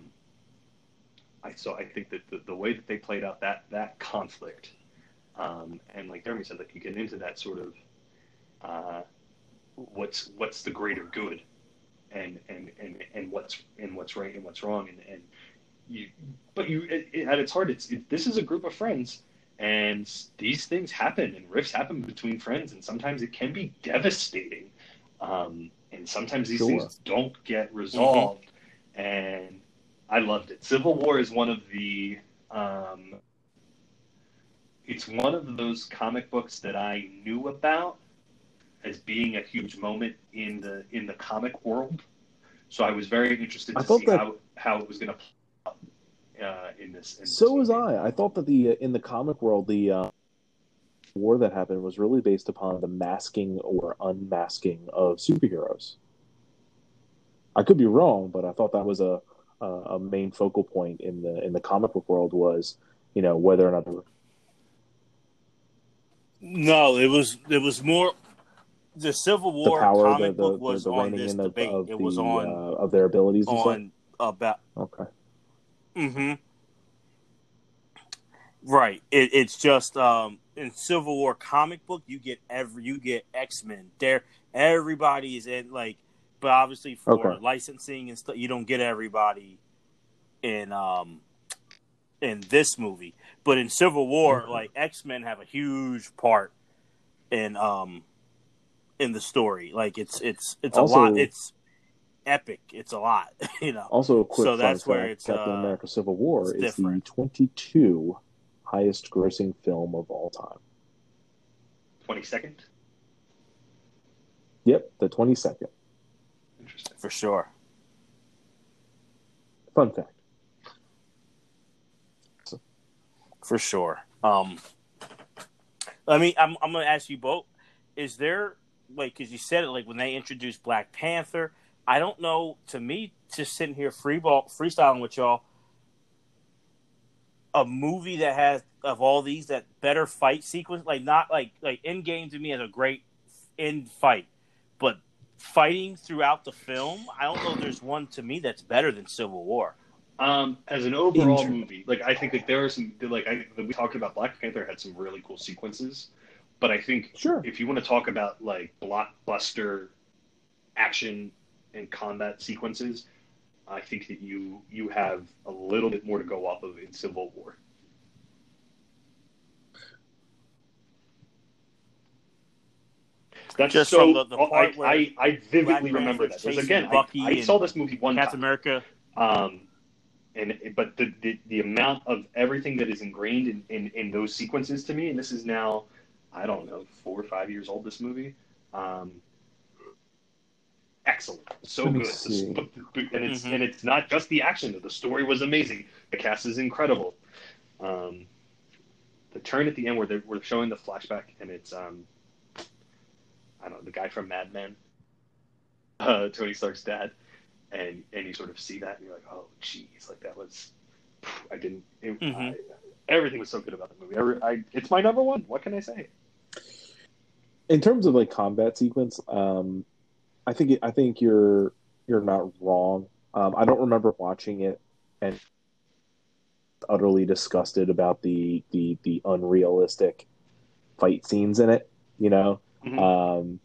I so I think that the, the way that they played out that that conflict, um, and like Jeremy said, like you get into that sort of uh, what's what's the greater good, and and and and what's and what's right and what's wrong, and and you but you it, it, at its heart it's it, this is a group of friends and these things happen and rifts happen between friends and sometimes it can be devastating um, and sometimes these sure. things don't get resolved mm-hmm. and i loved it civil war is one of the um, it's one of those comic books that i knew about as being a huge moment in the in the comic world so i was very interested to see that... how, how it was going to play uh, in this. In so this was I. I thought that the uh, in the comic world the uh, war that happened was really based upon the masking or unmasking of superheroes. I could be wrong, but I thought that was a a, a main focal point in the in the comic book world was you know whether or not. Were... No, it was it was more the Civil War the power, comic the, the, book was the, on this debate. Of, it was on uh, of their abilities on about okay Mm-hmm. Right. It, it's just um, in Civil War comic book, you get every you get X Men. There, everybody is in like, but obviously for okay. licensing and stuff, you don't get everybody in um in this movie. But in Civil War, mm-hmm. like X Men have a huge part in um in the story. Like it's it's it's also, a lot. It's epic. It's a lot, you know. Also, a quick so that's fact, where it's Captain uh, America: Civil War is different. the 22 highest grossing film of all time. 22nd. Yep, the 22nd. Interesting. For sure. Fun fact. For sure. Um, I mean, I'm I'm gonna ask you both. Is there like, because you said it, like when they introduced Black Panther, I don't know. To me, just sitting here free ball freestyling with y'all, a movie that has of all these that better fight sequence, like not like like Endgame to me has a great end fight, but fighting throughout the film, I don't know. There's one to me that's better than Civil War. Um, as an overall movie, like I think like there are some like I, we talked about Black Panther had some really cool sequences, but I think sure if you want to talk about like blockbuster action and combat sequences, I think that you you have a little bit more to go off of in Civil War. That's Just so. The, the I, I, I, vividly remember that. Because again, I, I, saw this movie one Captain time. America. Um, and but the, the, the amount of everything that is ingrained in, in, in those sequences to me, and this is now, I don't know, four or five years old. This movie, um, excellent, so good. The see. s- but- but- and it's Mhm. and it's not just the action. The story was amazing. The cast is incredible. Um, the turn at the end where they're, where they're showing the flashback and it's um, I don't know the guy from Mad Men, uh, Tony Stark's dad, and and you sort of see that and you're like, oh, geez, like that was. I didn't. It, Mhm. I, everything was so good about the movie. I, I, it's my number one. What can I say? In terms of like combat sequence, um, I think I think you're you're not wrong. Um, I don't remember watching it and utterly disgusted about the the the unrealistic fight scenes in it. You know, Mhm. um,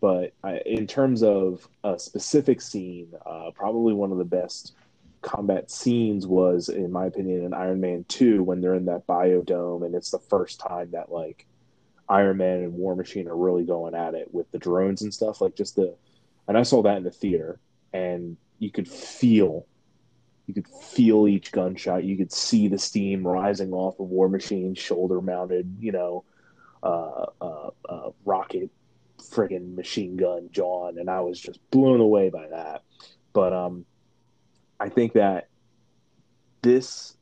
but I, in terms of a specific scene, uh, probably one of the best combat scenes was, in my opinion, in Iron Man Two when they're in that biodome, and it's the first time that like Iron Man and War Machine are really going at it with the drones and stuff. Like just the, and I saw that in the theater, and you could feel, you could feel each gunshot. You could see the steam rising off of War Machine's shoulder-mounted, you know, uh, uh, uh, rocket friggin' machine gun John, and I was just blown away by that. But um, I think that this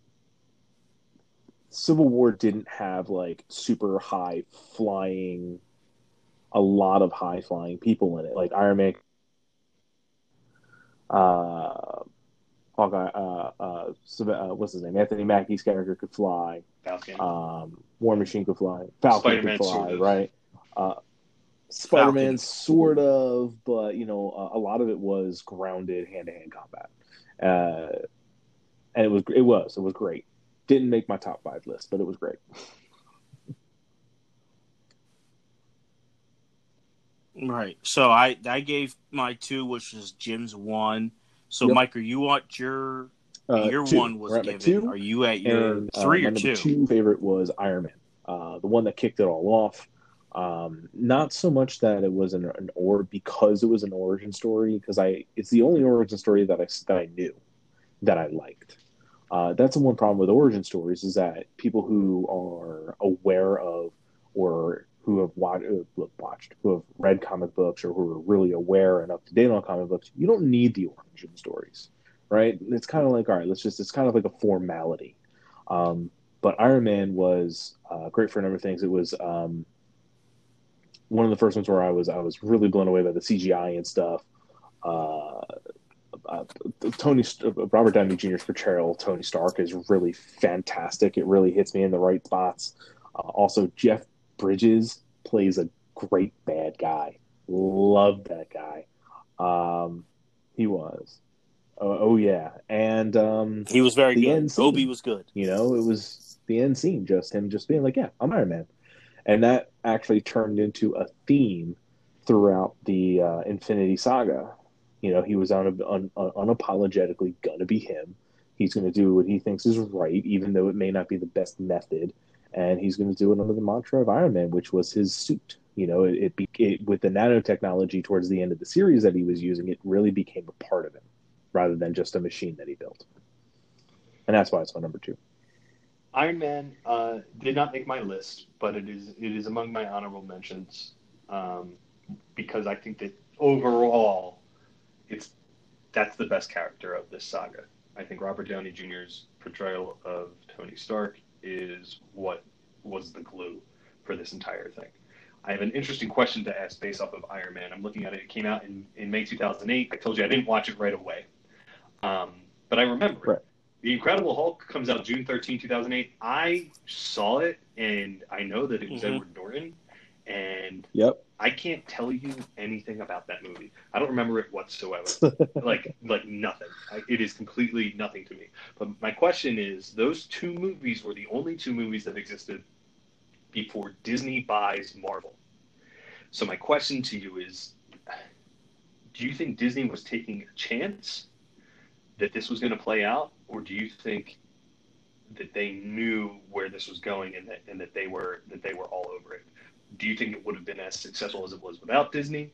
Civil War didn't have like super high flying, a lot of high flying people in it, like Iron Man, uh, Hawkeye, uh, uh, uh, what's his name? Anthony Mackie's character could fly. Falcon. Um, War Machine could fly. Falcon Spider-Man could fly, sort of. right? Uh, Spider Man, sort of, but you know, a, a lot of it was grounded hand to hand combat, uh, and it was it was it was great. Didn't make my top five list, but it was great. Right. So I I gave my two, which is Jim's one. So Yep. Mike, are you at your Uh, your two. one was We're at my given? two, Are you at your and uh, three my or number two? favorite was Iron Man, uh, the one that kicked it all off. Um, not so much that it was an, an or because it was an origin story, because I it's the only origin story that I that I knew that I liked. Uh, that's the one problem with origin stories is that people who are aware of or who have watched, watched who have read comic books or who are really aware and up to date on comic books, you don't need the origin stories, right? It's kind of like all right, let's just it's kind of like a formality. Um, but Iron Man was uh, great for a number of things. It was um, one of the first ones where I was I was really blown away by the CGI and stuff. Uh, uh, Tony Robert Downey Jr.'s portrayal of Tony Stark is really fantastic. It really hits me in the right spots. Uh, also, Jeff Bridges plays a great bad guy. Love that guy. Um, he was. Oh, oh yeah, and um, He was very good. scene. Obi was good. you know, it was the end scene, just him just being like, "Yeah, I'm Iron Man," and that actually turned into a theme throughout the uh, Infinity Saga. You know, he was un- un- un- unapologetically gonna be him. He's gonna do what he thinks is right, even though it may not be the best method, and he's gonna do it under the mantra of Iron Man, which was his suit. You know, it, it, it with the nanotechnology towards the end of the series that he was using, it really became a part of him, rather than just a machine that he built. And that's why it's my number two. Iron Man uh, did not make my list, but it is it is among my honorable mentions um, because I think that overall, it's that's the best character of this saga. I think Robert Downey Jr.'s portrayal of Tony Stark is what was the glue for this entire thing. I have an interesting question to ask based off of Iron Man. I'm looking at it. It came out in, in May 2008. I told you I didn't watch it right away, um, but I remember Right. it. The Incredible Hulk comes out June 13, 2008. I saw it, and I know that it was Mhm. Edward Norton, and Yep. I can't tell you anything about that movie. I don't remember it whatsoever. like, like nothing. I, it is completely nothing to me. But my question is, those two movies were the only two movies that existed before Disney buys Marvel. So my question to you is, do you think Disney was taking a chance that this was going to play out, or do you think that they knew where this was going and that and that they were that they were all over it? Do you think it would have been as successful as it was without Disney,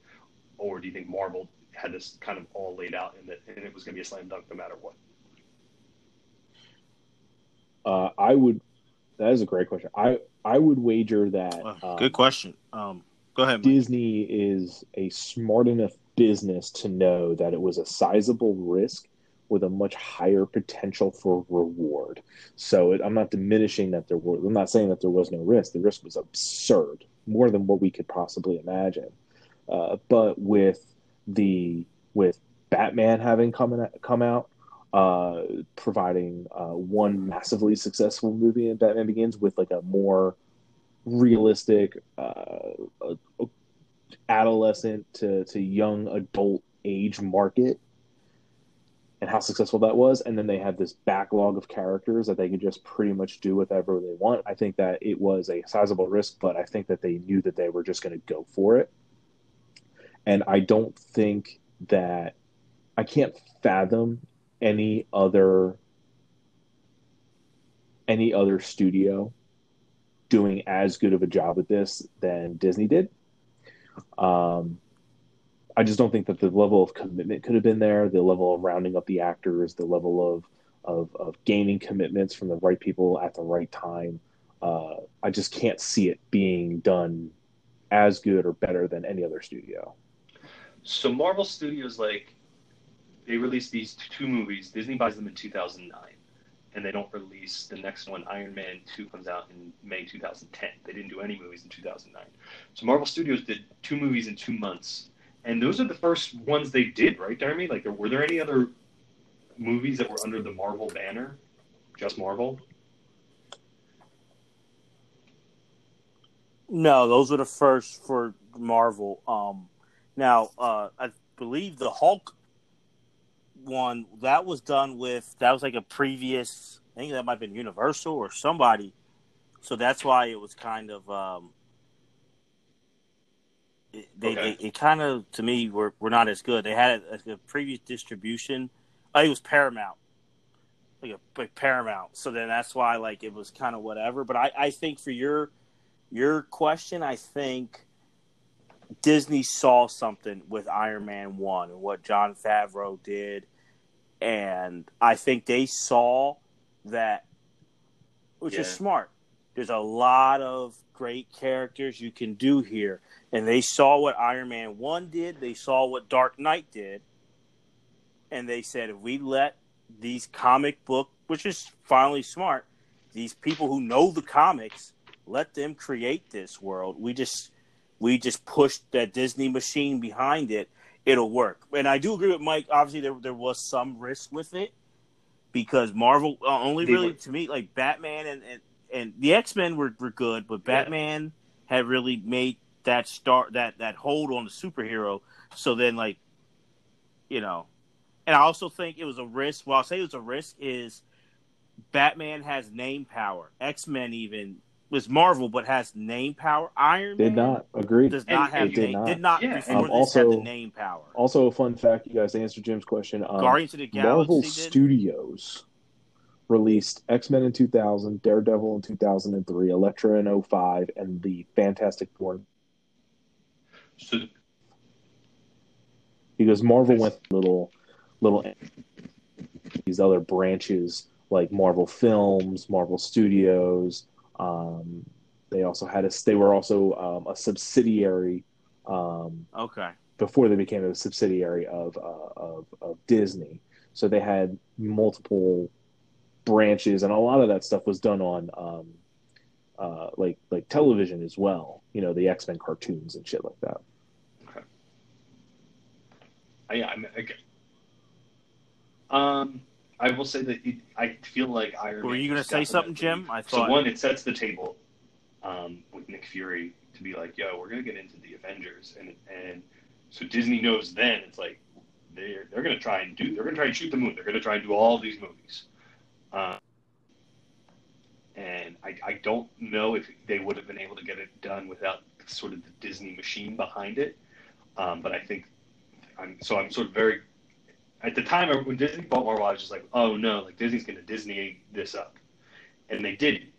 or do you think Marvel had this kind of all laid out and that and it was going to be a slam dunk no matter what? Uh, I would. That is a great question. I I would wager that Well, um, good question. Um, go ahead. Mike. Disney is a smart enough business to know that it was a sizable risk with a much higher potential for reward. So it, I'm not diminishing that there were. I'm not saying that there was no risk. The risk was absurd, more than what we could possibly imagine. Uh, but with the with Batman having come come out, uh, providing uh, one massively successful movie in Batman Begins with like a more realistic uh, adolescent to, to young adult age market and how successful that was. And then they had this backlog of characters that they could just pretty much do whatever they want. I think that it was a sizable risk, but I think that they knew that they were just going to go for it. And I don't think that I can't fathom any other any other studio doing as good of a job with this than Disney did. Um, I just don't think that the level of commitment could have been there, the level of rounding up the actors, the level of of, of gaining commitments from the right people at the right time. Uh, I just can't see it being done as good or better than any other studio. So Marvel Studios, like, they released these two movies. Disney buys them in 2009 and they don't release the next one. Iron Man 2 comes out in May 2010. They didn't do any movies in 2009. So Marvel Studios did two movies in two months. And those are the first ones they did, right, Jeremy? Like, were there any other movies that were under the Marvel banner? Just Marvel? No, those were the first for Marvel. Um, now, uh, I believe the Hulk one that was done with that was like a previous. I think that might have been Universal or somebody. So that's why it was kind of. Um, it, they, okay. they, it kind of to me were, were not as good. They had a, a previous distribution. Oh, it was Paramount, like a like Paramount. So then that's why like it was kind of whatever. But I, I think for your your question, I think Disney saw something with Iron Man 1 and what Jon Favreau did and I think they saw that, which yeah. is smart. There's a lot of great characters you can do here, and they saw what Iron Man One did. They saw what Dark Knight did, and they said, if we let these comic book, which is finally smart, these people who know the comics, let them create this world. We just we just pushed that Disney machine behind it it'll work. And I do agree with Mike. Obviously, there there was some risk with it because Marvel uh, only really to me like Batman and and, and the X Men were, were good, but Batman yeah. had really made that start that that hold on the superhero. So then, like, you know, and I also think it was a risk. Well, I'll say it was a risk is Batman has name power. X Men even was Marvel, but has name power. Iron did Man not agree. Does not have did name, not. did not yeah. before um, also, the name power. Also, a fun fact: you guys answered Jim's question. Um, Guardians of the Galaxy. Marvel did? Studios released X Men in 2000, Daredevil in 2003, Elektra in 05, and the Fantastic Four. So, because Marvel went little, little these other branches like Marvel Films, Marvel Studios, um, they also had a. They were also um, a subsidiary. Um, okay. Before they became a subsidiary of, uh, of of Disney, so they had multiple branches, and a lot of that stuff was done on um, uh, like like television as well. You know, the X Men cartoons and shit like that. Okay. Uh, yeah, I'm. Okay. Um, I will say that it, I feel like Iron. Were Man you going to say something, Jim? I thought. So one, it sets the table um, with Nick Fury to be like, "Yo, we're going to get into the Avengers," and and so Disney knows then it's like they're they're going to try and do they're going to try and shoot the moon. They're going to try and do all these movies. Um, and I, I don't know if they would have been able to get it done without sort of the Disney machine behind it. Um, but I think I'm so I'm sort of very at the time when Disney bought Marvel, I was just like, oh no, like Disney's going to Disney this up, and they didn't.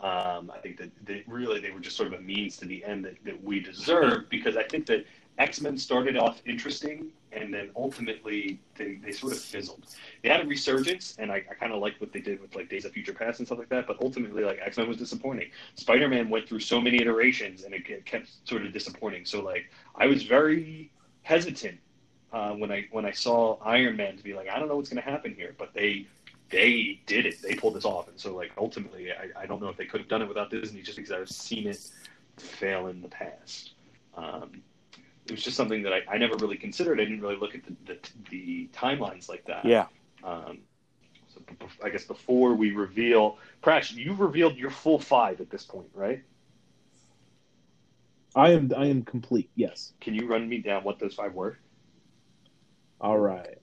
Um, I think that they, really they were just sort of a means to the end that, that we deserve because I think that X Men started off interesting and then ultimately they, they sort of fizzled. They had a resurgence and I, I kind of liked what they did with like Days of Future Past and stuff like that, but ultimately like X Men was disappointing. Spider Man went through so many iterations and it kept sort of disappointing. So like I was very hesitant uh, when I when I saw Iron Man to be like, I don't know what's going to happen here, but they they did it. They pulled this off, and so like ultimately, I, I don't know if they could have done it without Disney, just because I've seen it fail in the past. Um, it was just something that I, I never really considered. I didn't really look at the the, the timelines like that. Yeah. Um, so b- b- I guess before we reveal, Prash, you've revealed your full five at this point, right? I am I am complete. Yes. Can you run me down what those five were? All right.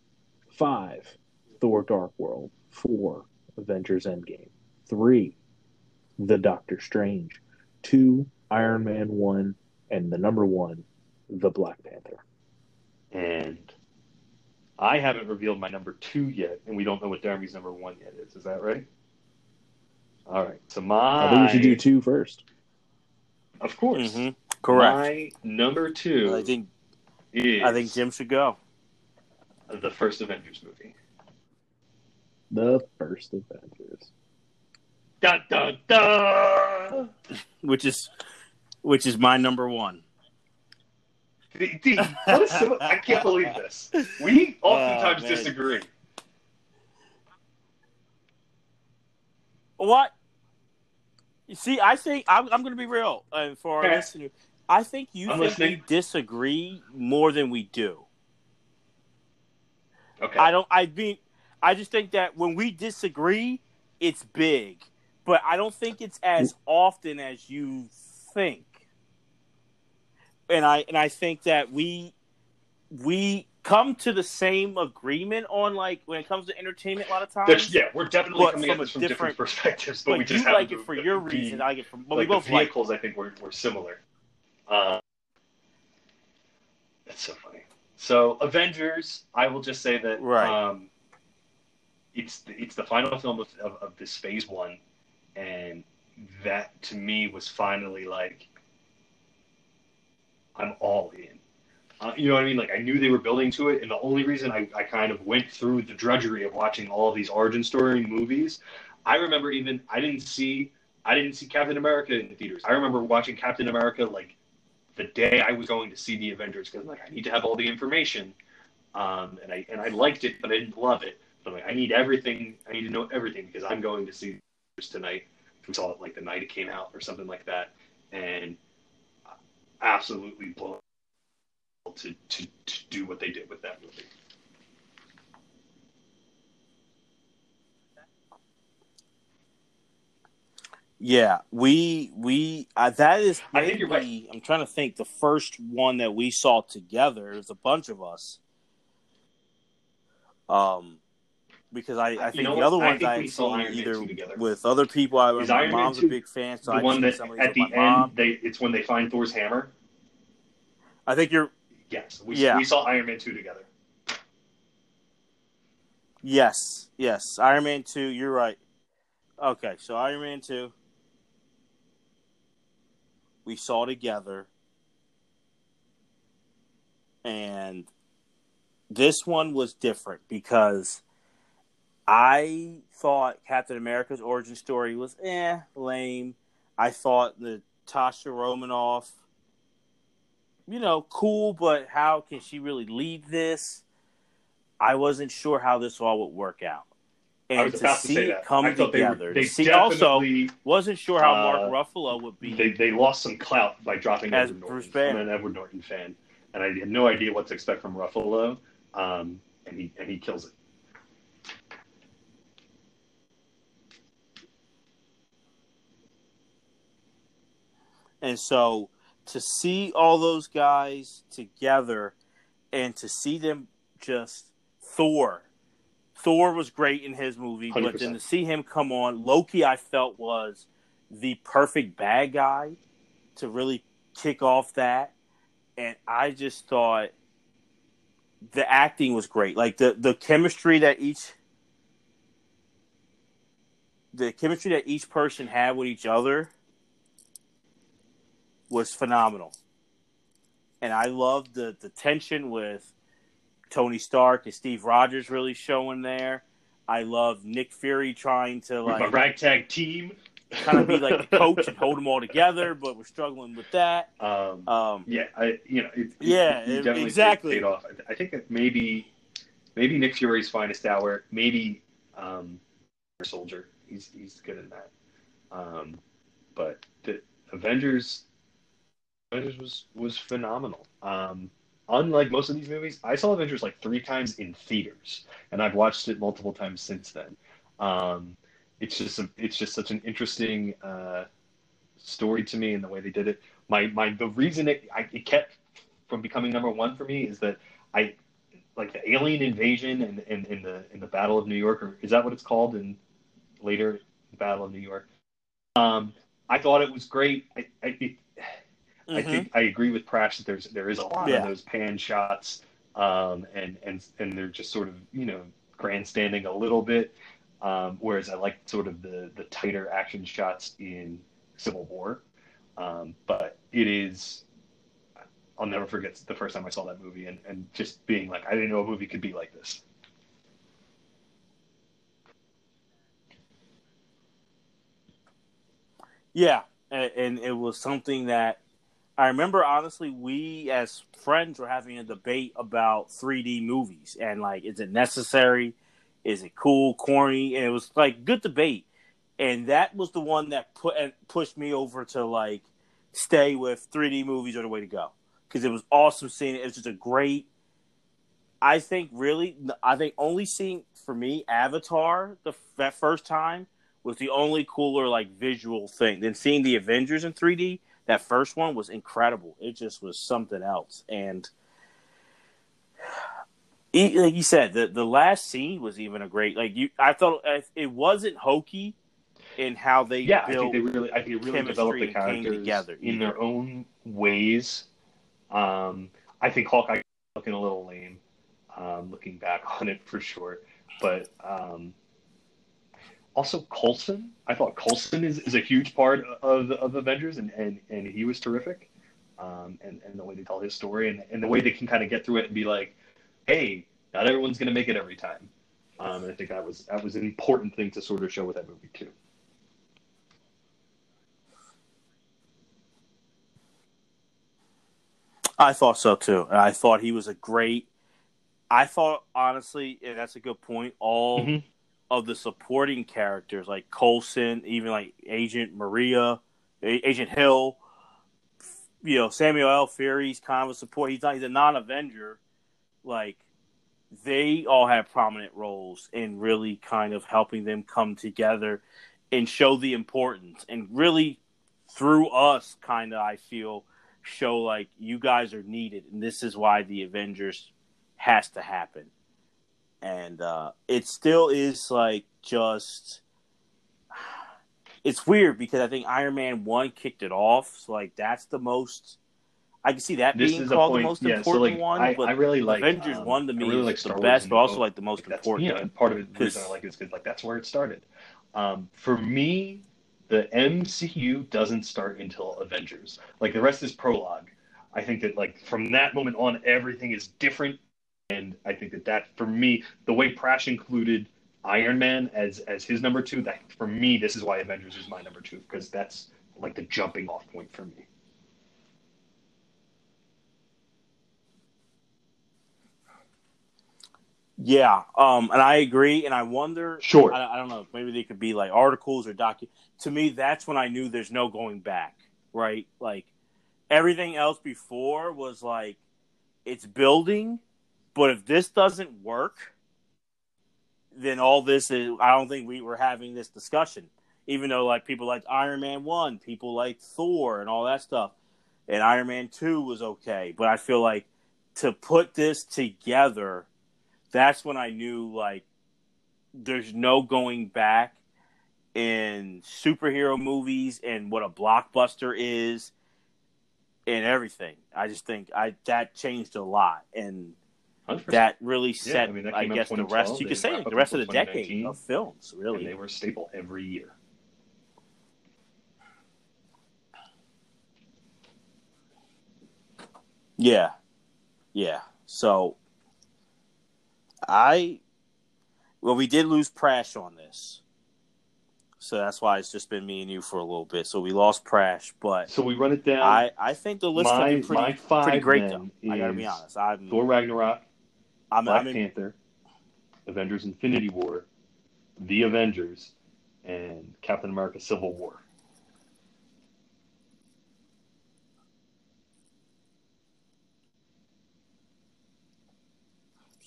Five, Thor: Dark World. Four, Avengers: Endgame. Three, The Doctor Strange. Two, Iron Man one, and the number one, The Black Panther. And I haven't revealed my number two yet, and we don't know what Jeremy's number one yet is. Is that right? All right. So my, I think we should do two first. of course, Mm-hmm. Correct. My number two I think is I think Jim should go. the first Avengers movie. The first Avengers. Da da da. which is which is my number one. D- D, what is so, I can't believe this. We oftentimes Oh, disagree. What? You see, I think I'm, I'm going to be real uh, for our Okay. listeners. I think you I'm think listening. we disagree more than we do. Okay. I don't. I mean, I just think that when we disagree, it's big, but I don't think it's as often as you think. And I and I think that we we come to the same agreement on like when it comes to entertainment a lot of times. There's- yeah, we're definitely coming from at this from different, different- perspectives, but, but we just you like it for be- your reason. I like it for. But like we both the like. vehicles, I think were, were similar. Uh, that's so funny. So Avengers, I will just say that Right. um, it's the, it's the final film of, of, of this phase one, and that to me was finally like I'm all in. Uh, you know what I mean? Like I knew they were building to it, and the only reason I, I kind of went through the drudgery of watching all of these origin story movies, I remember even I didn't see I didn't see Captain America in the theaters. I remember watching Captain America like the day I was going to see the Avengers because like I need to have all the information, um, and I and I liked it, but I didn't love it. But I'm like I need everything. I need to know everything because I'm going to see tonight. We saw it like the night it came out or something like that, and absolutely blown to, to, to do what they did with that movie. Yeah, we we uh, that is. I think you're maybe- I'm trying to think. The first one that we saw together. There's a bunch of us. Um, because I, I You think know the other I ones I we had saw seen either 2 together. with other people. I Is my mom's 2 a big fan, so the I've one that at the mom. end, they it's when they find Thor's hammer. I think you're Yes, we, Yeah. we saw Iron Man two together. yes, yes. Iron Man two. You're right. Okay, so Iron Man two. We saw together, and this one was different because I thought Captain America's origin story was eh lame. I thought the Tasha Romanoff, you know, cool, but how can she really lead this? I wasn't sure how this all would work out. And to to see say it come thought they, together, were, to they see also wasn't sure how uh, Mark Ruffalo would be. they, they lost some clout by dropping As Edward Norton. I'm an Edward Norton fan, and I had no idea what to expect from Ruffalo, um, and he and he kills it. And so to see all those guys together and to see them just Thor. Thor was great in his movie, but then to see him come on, Loki I felt was the perfect bad guy to really kick off that. And I just thought the acting was great. Like the, the chemistry that each the chemistry that each person had with each other was phenomenal. And I loved the the tension with Tony Stark and Steve Rogers really showing there. I love Nick Fury trying to like ragtag team, kind of be like the coach and hold them all together, but we're struggling with that. Um, Um, yeah, I, you know, it, Yeah, he it- exactly. paid off. I, I think that maybe, maybe Nick Fury's finest hour, maybe um, Soldier. He's he's good in that. Um, but the Avengers, Avengers was was phenomenal. Um, unlike most of these movies, I saw Avengers like three times in theaters, and I've watched it multiple times since then. Um, it's just a, it's just such an interesting uh, story to me and the way they did it. My my the reason it I, it kept from becoming number one for me is that I like the alien invasion and in, in, the in the Battle of New York, or is that what it's called in later Battle of New York? Um, I thought it was great. I, I, it, I mhm. think I agree with Prash that there's there is a lot Yeah. of those pan shots, um, and and and they're just sort of you know grandstanding a little bit. Um, whereas I like sort of the the tighter action shots in Civil War. Um, but it is, I'll never forget the first time I saw that movie and, and just being like, I didn't know a movie could be like this. Yeah, and, and it was something that I remember. Honestly, we as friends were having a debate about 3D movies and like, is it necessary? Is it cool, corny? And it was like good debate, and that was the one that put pushed me over to like stay with 3D movies are the way to go because it was awesome seeing it. It was just a great. I think really, I think only seeing for me Avatar the that first time was the only cooler like visual thing. Then seeing the Avengers in 3D, that first one was incredible. It just was something else. And e- like you said, the the last scene was even a great like you. I thought it wasn't hokey in how they Yeah, I think they really, I think they really developed the characters together in either. their own ways. Um, I think Hawkeye looking a little lame, um, looking back on it for sure. But um, also Coulson, I thought Coulson is, is a huge part of of Avengers, and and, and he was terrific. Um, and and the way they tell his story, and, and the way they can kind of get through it and be like, hey, not everyone's going to make it every time. Um, and I think that was that was an important thing to sort of show with that movie too. I thought so too. And I thought he was a great. I thought honestly, and that's a good point. All Mhm. Of the supporting characters, like Coulson, even like Agent Maria, Agent Hill, you know Samuel L. Fury's kind of a support. He's not. He's a non-Avenger. Like they all have prominent roles in really kind of helping them come together and show the importance and really through us kind of I feel show like you guys are needed and this is why the Avengers has to happen. And uh it still is like just it's weird because I think Iron Man 1 kicked it off. So like that's the most I can see that This being called the most yeah, so important like one, I, but I really like Avengers um, 1 to me really is like the Wars best, but also like the most Like, important. And part of it, the reason I like it is because like that's where it started. Um, for me, the MCU doesn't start until Avengers. Like the rest is prologue. I think that like from that moment on, everything is different, and I think that that for me, the way Prash included Iron Man as as his number two, that for me, this is why Avengers is my number two because that's like the jumping off point for me. Yeah, um, and I agree, and I wonder. Sure. I, I don't know. Maybe they could be like articles or docu. To me, that's when I knew there's no going back. Right, like everything else before was like it's building, but if this doesn't work, then all this is. I don't think we were having this discussion. Even though like people like Iron Man one, people like Thor, and all that stuff, and Iron Man two was okay, but I feel like to put this together that's when I knew like there's no going back in superhero movies and what a blockbuster is and everything. I just think I that changed a lot and 100%. that really set I mean, that I guess the rest you could say wrap like, up the rest of the decade of films really. they were a staple every year. Yeah. Yeah. So I well we did lose Prash on this. So that's why it's just been me and you for a little bit. So we lost Prash, but So we run it down. I, I think the list my, be pretty, my five pretty great though. I gotta be honest. I'm Thor Ragnarok, I'm, Black I'm in, Panther, Avengers Infinity War, The Avengers, and Captain America Civil War.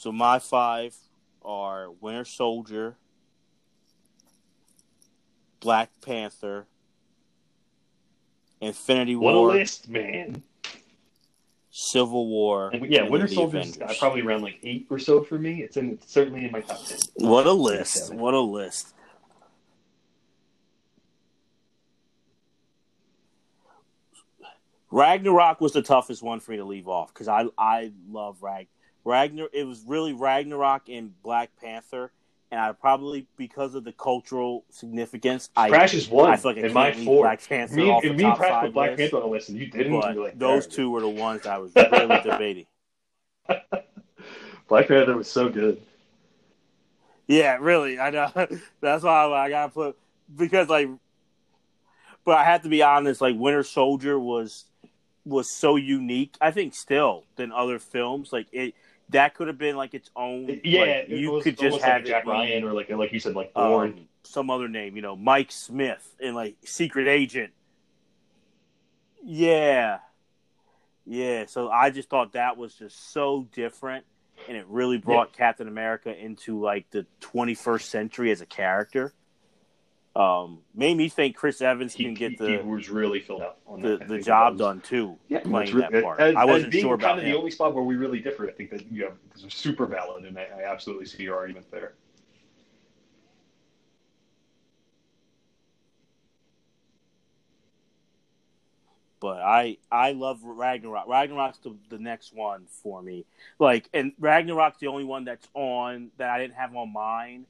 so my five are Winter Soldier, Black Panther, Infinity War. What a War, list, man! Civil War. And yeah, Winter The Soldier's uh, probably around like eight or so for me. It's in it's certainly in my top ten. What a list! Seven. What a list! Ragnarok was the toughest one for me to leave off because I I love Rag Ragnar. It was really Ragnarok and Black Panther, and I probably because of the cultural significance, I Prash is one I feel like I in can't leave four. Black Panther Me, off and the me top Prash five Black list, Panther on the list, and you didn't. but you were like, those two were the ones I was really debating. Black Panther was so good. Yeah, really. I know. That's why I, I gotta put because like, but I have to be honest. Like, Winter Soldier was was so unique. I think still than other films. Like it that could have been like its own. Yeah, like, you was could just have like Jack Ryan or like like you said, like um, some other name. You know, Mike Smith and like Secret Agent. Yeah, yeah. So I just thought that was just so different, and it really brought Captain America into like the 21st century as a character. Um, made me think Chris Evans he, can get the he was really filled out on the, the job done too. Yeah, playing that part. As, I wasn't sure kind of the only spot where we really differ. I think that you have this is super valid, and I, I absolutely see your argument there. but I I love Ragnarok. Ragnarok's the, the next one for me. Like, and Ragnarok's the only one that's on that I didn't have on mine.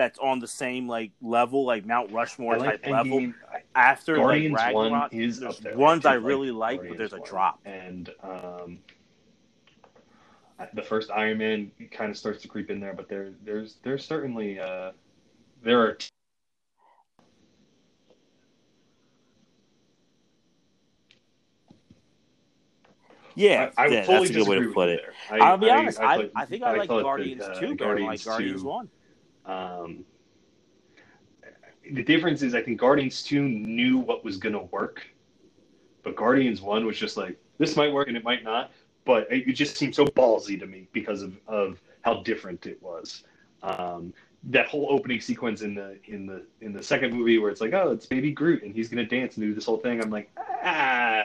That's on the same like level, like Mount Rushmore like type level. Endgame. I- After Guardians like one is there's ones I I really like, but there's a drop. and um, the first Iron Man kind of starts to creep in there, but there there's there's certainly uh, there are. Yeah, I, I yeah, fully that's a good way to put it. I, I'll be honest. I, thought- I, think I, like Guardians uh, two better than Guardians like Guardians 2 one. Um, the difference is, I think Guardians 2 knew what was going to work, but Guardians 1 was just like, this might work and it might not. But it, it just seemed so ballsy to me because of, of how different it was. Um, that whole opening sequence in the in the in the second movie where it's like, oh, it's Baby Groot and he's going to dance and do this whole thing. I'm like, ah.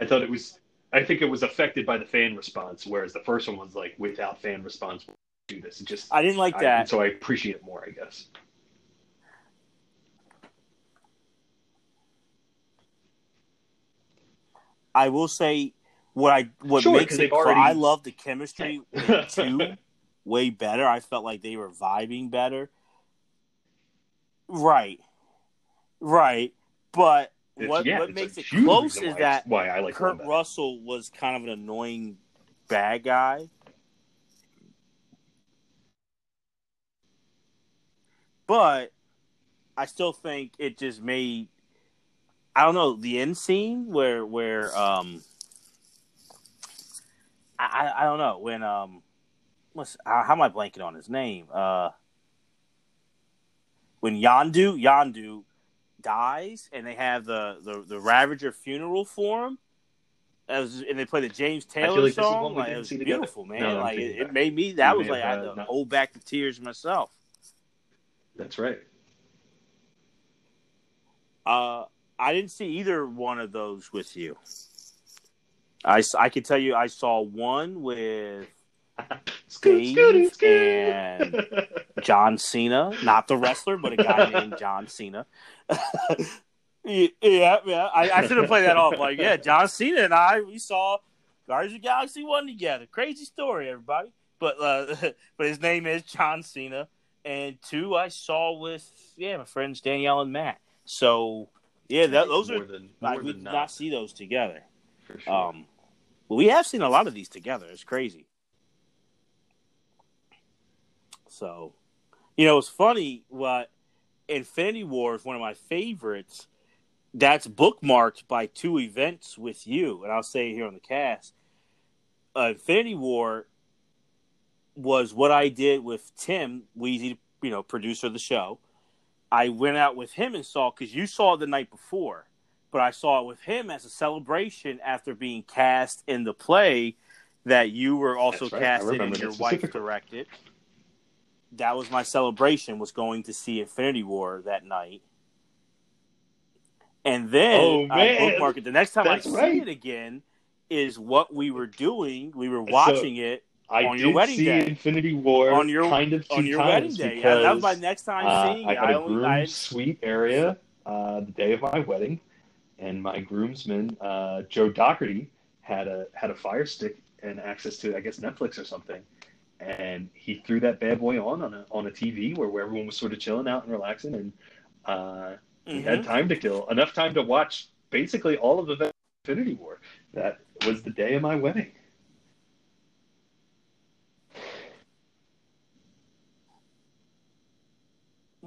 I thought it was. I think it was affected by the fan response, whereas the first one was like without fan response, do this. It just I didn't like I- that. so I appreciate it more, I guess. I will say what I what Sure, makes it. already- I love the chemistry two way better. I felt like they were vibing better. Right, right. But It's- what yeah, what makes it close is that why I like Kurt Russell was kind of an annoying bad guy. But I still think it just made I don't know, the end scene where where um I I don't know, when um what's how, how am I blanking on his name? Uh when Yondu Yondu dies and they have the the, the Ravager funeral for him. As, and they play the James Taylor like song. Like, it was see together. beautiful, man. No, like it, it made me. That was like I had to hold back the tears myself. That's right. Uh, I didn't see either one of those with you. I, I can tell you I saw one with Scoot, scooty, scoot. and- John Cena, not the wrestler, but a guy named John Cena. yeah, yeah. I, I should have played that off. Like, yeah, John Cena and I, we saw Guardians of the Galaxy one together. Crazy story, everybody. But uh, but his name is John Cena. And two, I saw with yeah my friends Danielle and Matt. So yeah, that, those more are than, more we did not not, see those together. for sure. Um, but we have seen a lot of these together. It's crazy. So, you know, it's funny what Infinity War is one of my favorites. That's bookmarked by two events with you, and I'll say it here on the cast. Uh, Infinity War was what I did with Tim Weezy, you know, producer of the show. I went out with him and saw because you saw it the night before, but I saw it with him as a celebration after being cast in the play that you were also right. casted and your wife directed. That was my celebration was going to see Infinity War that night. And then Oh, I man. bookmark it. The next time That's I see right. it again is what we were doing. We were watching it I On did see day. Infinity War on your kind of two on your times wedding day. Yeah, that was my because, next time uh, seeing I it. had I a only groom I, suite area uh, the day of my wedding, and my groomsman uh, Joe Doherty had a had a Fire Stick and access to I guess Netflix or something, and he threw that bad boy on on a on a TV where, where everyone was sort of chilling out and relaxing, and uh, he had Mhm. time to kill enough time to watch basically all of the Infinity War. That was the day of my wedding.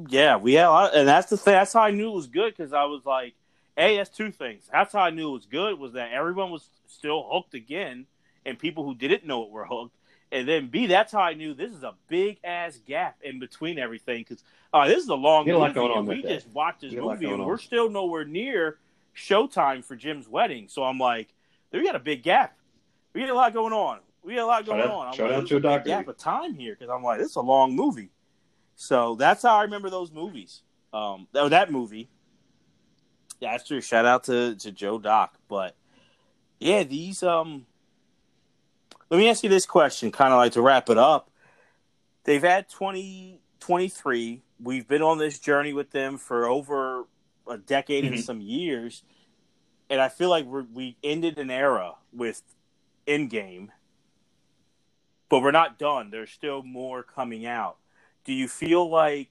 Yeah, we had a lot, and that's the thing. That's how I knew it was good because I was like, "Hey, that's two things." That's how I knew it was good was that everyone was still hooked again, and people who didn't know it were hooked. And then B, that's how I knew this is a big ass gap in between everything because uh, this is a long a movie, and we just watched this a lot movie, and on. we're still nowhere near showtime for Jim's wedding. So I'm like, we got a big gap. We got a lot going on. We got a lot going Shout out- on. I'm shout like, out Joe a Doherty. gap of time here because I'm like, this is a long movie. So that's how I remember those movies. Um, oh, that movie. Yeah, that's true. Shout out to, to Joe Doc. But yeah, these um let me ask you this question, kind of like to wrap it up. They've had 2023. We've been on this journey with them for over a decade and Mhm. some years. And I feel like we're, we ended an era with Endgame, but we're not done. There's still more coming out. Do you feel like?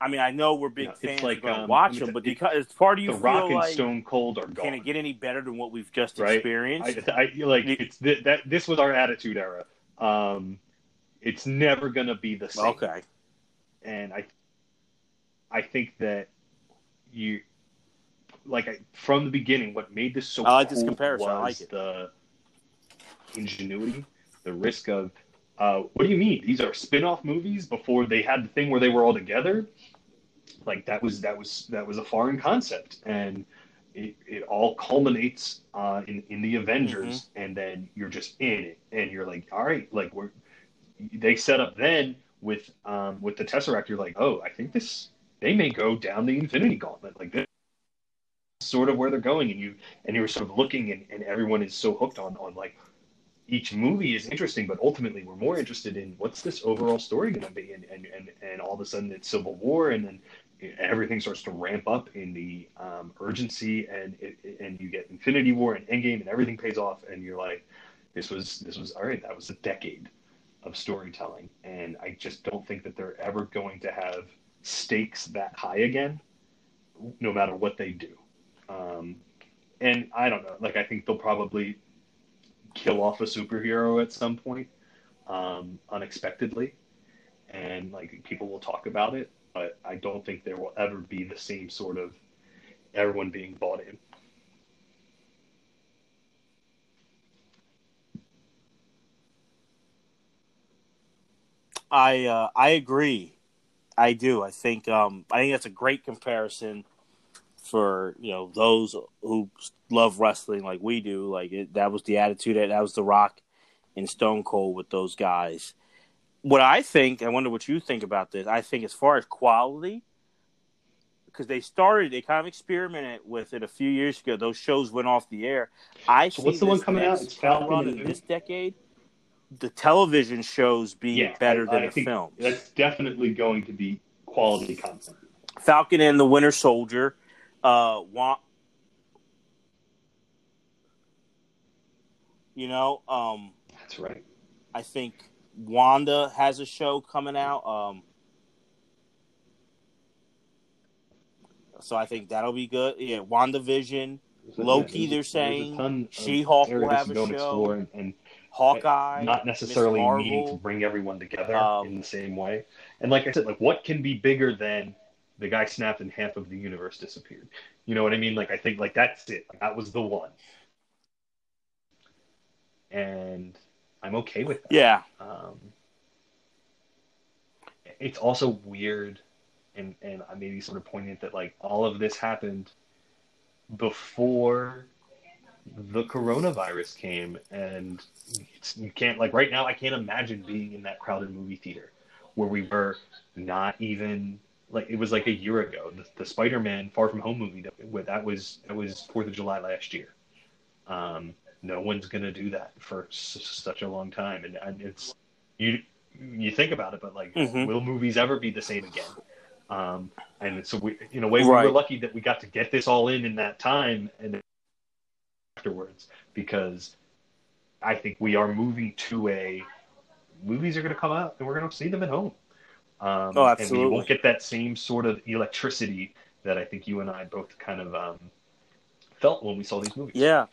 I mean, I know we're big it's fans. like, Like, um, watch it- them, but because it's part of you the feel Rock and like Stone Cold are can it get any better than what we've just Right. experienced? I, I like You- it's th- that this was our attitude era. Um, it's never gonna be the same. okay. and I, I think that you, like I, from the beginning, what made this so I like this cool comparison. I was like it. the ingenuity, the risk of. Uh, what do you mean? These are spin-off movies before they had the thing where they were all together. Like that was that was that was a foreign concept, and it, it all culminates uh, in in the Avengers, Mm-hmm. and then you're just in it, and you're like, all right, like we're. They set up then with um, with the Tesseract. You're like, oh, I think this they may go down the Infinity Gauntlet, like this sort of where they're going, and you and you're sort of looking, and, and everyone is so hooked on on like each movie is interesting, but ultimately we're more interested in what's this overall story going to be, and, and and and all of a sudden it's Civil War, and then everything starts to ramp up in the um, urgency, and it, and you get Infinity War and Endgame, and everything pays off, and you're like, this was this was all right. That was a decade of storytelling, and I just don't think that they're ever going to have stakes that high again, no matter what they do. Um, and I don't know, like I think they'll probably kill off a superhero at some point um, unexpectedly, and like people will talk about it, but I don't think there will ever be the same sort of everyone being bought in. I uh, I agree. I do. I think um, I think that's a great comparison for you know those who love wrestling like we do. Like it, that was the attitude. That, that was the Rock and Stone Cold with those guys. What I think, I wonder what you think about this. I think as far as quality, because they started, they kind of experimented with it a few years ago. Those shows went off the air. I So see what's the one coming out? It's Falcon run in this decade. The television shows being Yeah, better I- than I the films. That's definitely going to be quality content. Falcon and the Winter Soldier. Uh, want you know, um, That's right. I think Wanda has a show coming out. Um, so I think that'll be good. Yeah, WandaVision. There's a- Loki, a- they're saying. She-Hulk will have a show. and, and Hawkeye, not necessarily needing to bring everyone together Um, in the same way. And like I said, like what can be bigger than the guy snapped and half of the universe disappeared? You know what I mean? Like I think like that's it. That was the one. And I'm okay with that. Yeah, Um, it's also weird, and and I maybe sort of poignant that like all of this happened before the coronavirus came, and it's, you can't like right now. I can't imagine being in that crowded movie theater where we were not even like it was like a year ago. The, the Spider-Man Far From Home movie that, that was that was Fourth of July last year. Um, no one's gonna do that for s- such a long time, and, and it's you you think about it, but like, Mhm. will movies ever be the same again? Um, and so we, in a way, we were lucky that we got to get this all in in that time and afterwards, because I think we are moving to a movies are going to come out and we're going to see them at home. Um, Oh, And we won't get that same sort of electricity that I think you and I both kind of um, felt when we saw these movies. yeah.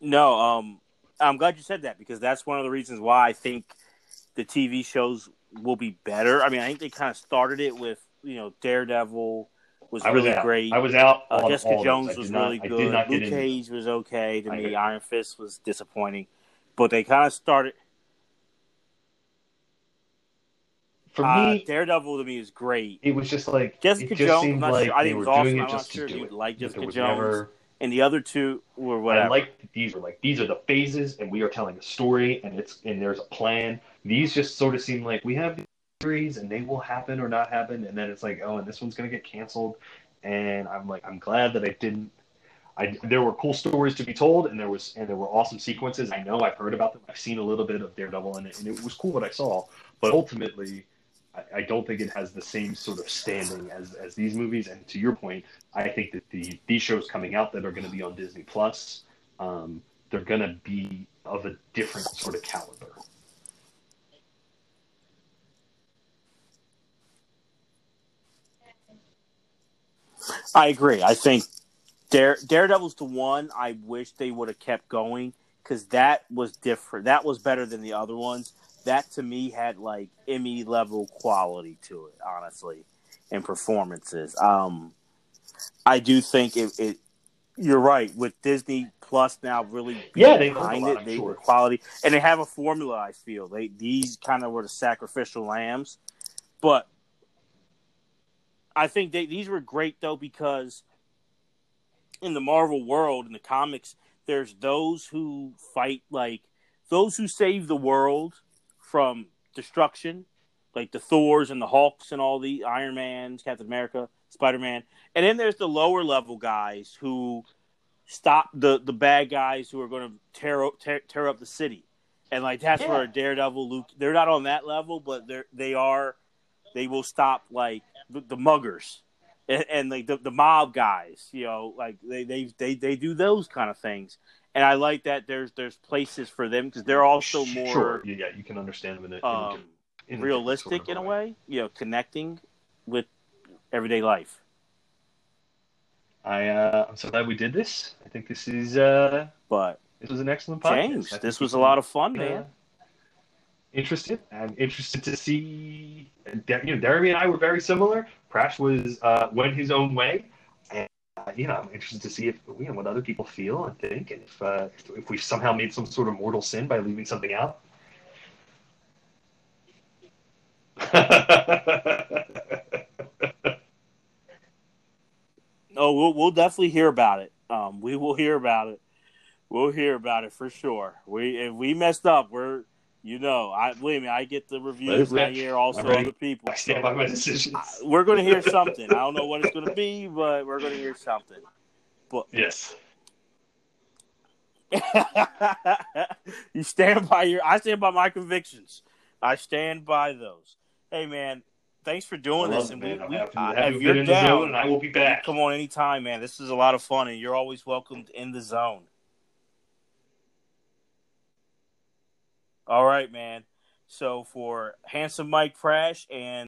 No, um, I'm glad you said that because that's one of the reasons why I think the TV shows will be better. I mean, I think they kind of started it with you know Daredevil was I was really out. great. I was out. Uh, Jessica Jones was not- really good. Luke Cage was okay to I me. agree. Iron Fist was disappointing, but they kind of started. For uh, me, Daredevil to me is great, it was just like Jessica just Jones, I'm not like sure- I think it was awesome. doing it I'm not just sure if you like Jessica Jones. never- and the other two were whatever. liked that these were like these are the phases, and we are telling a story, and it's and there's a plan. These just sort of seem like we have series, and they will happen or not happen, and then it's like, oh, and this one's gonna get canceled, and I'm like, I'm glad that I didn't. I, there were cool stories to be told, and there was and there were awesome sequences. I know I've heard about them. I've seen a little bit of Daredevil in it, and it was cool what I saw. But ultimately, I, I don't think it has the same sort of standing as as these movies. And to your point, I think that the these shows coming out that are going to be on Disney Plus, um, they're going to be of a different sort of caliber. I agree. I think Dare, Daredevil's the one I wish they would have kept going because that was different. That was better than the other ones. That to me had like Emmy level quality to it, honestly, and performances. Um, I do think it. it you're right with Disney Plus now really Yeah, they behind it. They were quality, and they have a formula. I feel they these kind of were the sacrificial lambs, but I think they, these were great though because in the Marvel world, in the comics, there's those who fight like those who save the world from destruction, like the Thors and the Hulks and all the Iron Mans, Captain America, Spider Man, and then there's the lower level guys who stop the the bad guys who are going to tear, up- tear tear up the city, and like that's Yeah. where Daredevil, Luke, they're not on that level, but they're they are they will stop like the, the muggers and, and like the, the mob guys you know like they, they they they do those kind of things and i like that there's there's places for them because they're also more sure. Yeah, yeah, you can understand them in a, um, in a realistic sort of in a way you know connecting with everyday life I uh, I'm so glad we did this. I think this is uh, but this was an excellent podcast. james this was a lot of fun man interested. I'm interested to see. You know, Jeremy and I were very similar. Prash was uh, went his own way, and uh, you know, I'm interested to see if you know what other people feel and think, and if uh, if, we've somehow made some sort of mortal sin by leaving something out. oh we'll, we'll definitely hear about it um we will hear about it we'll hear about it for sure we if we messed up we're you know i believe me i get the reviews i hear also ready. other people I stand by my decisions. I- we're going to hear something. I don't know what it's going to be, but we're going to hear something. But yes. you stand by your. I stand by my convictions. I stand by those. Hey, man, thanks for doing this. it, And man. we, I'm we, happy to have if you you're been in the zone, down, and I will be back. come on anytime, man. This is a lot of fun, and you're always welcomed in the zone. All right, man. So for handsome Mike Prash and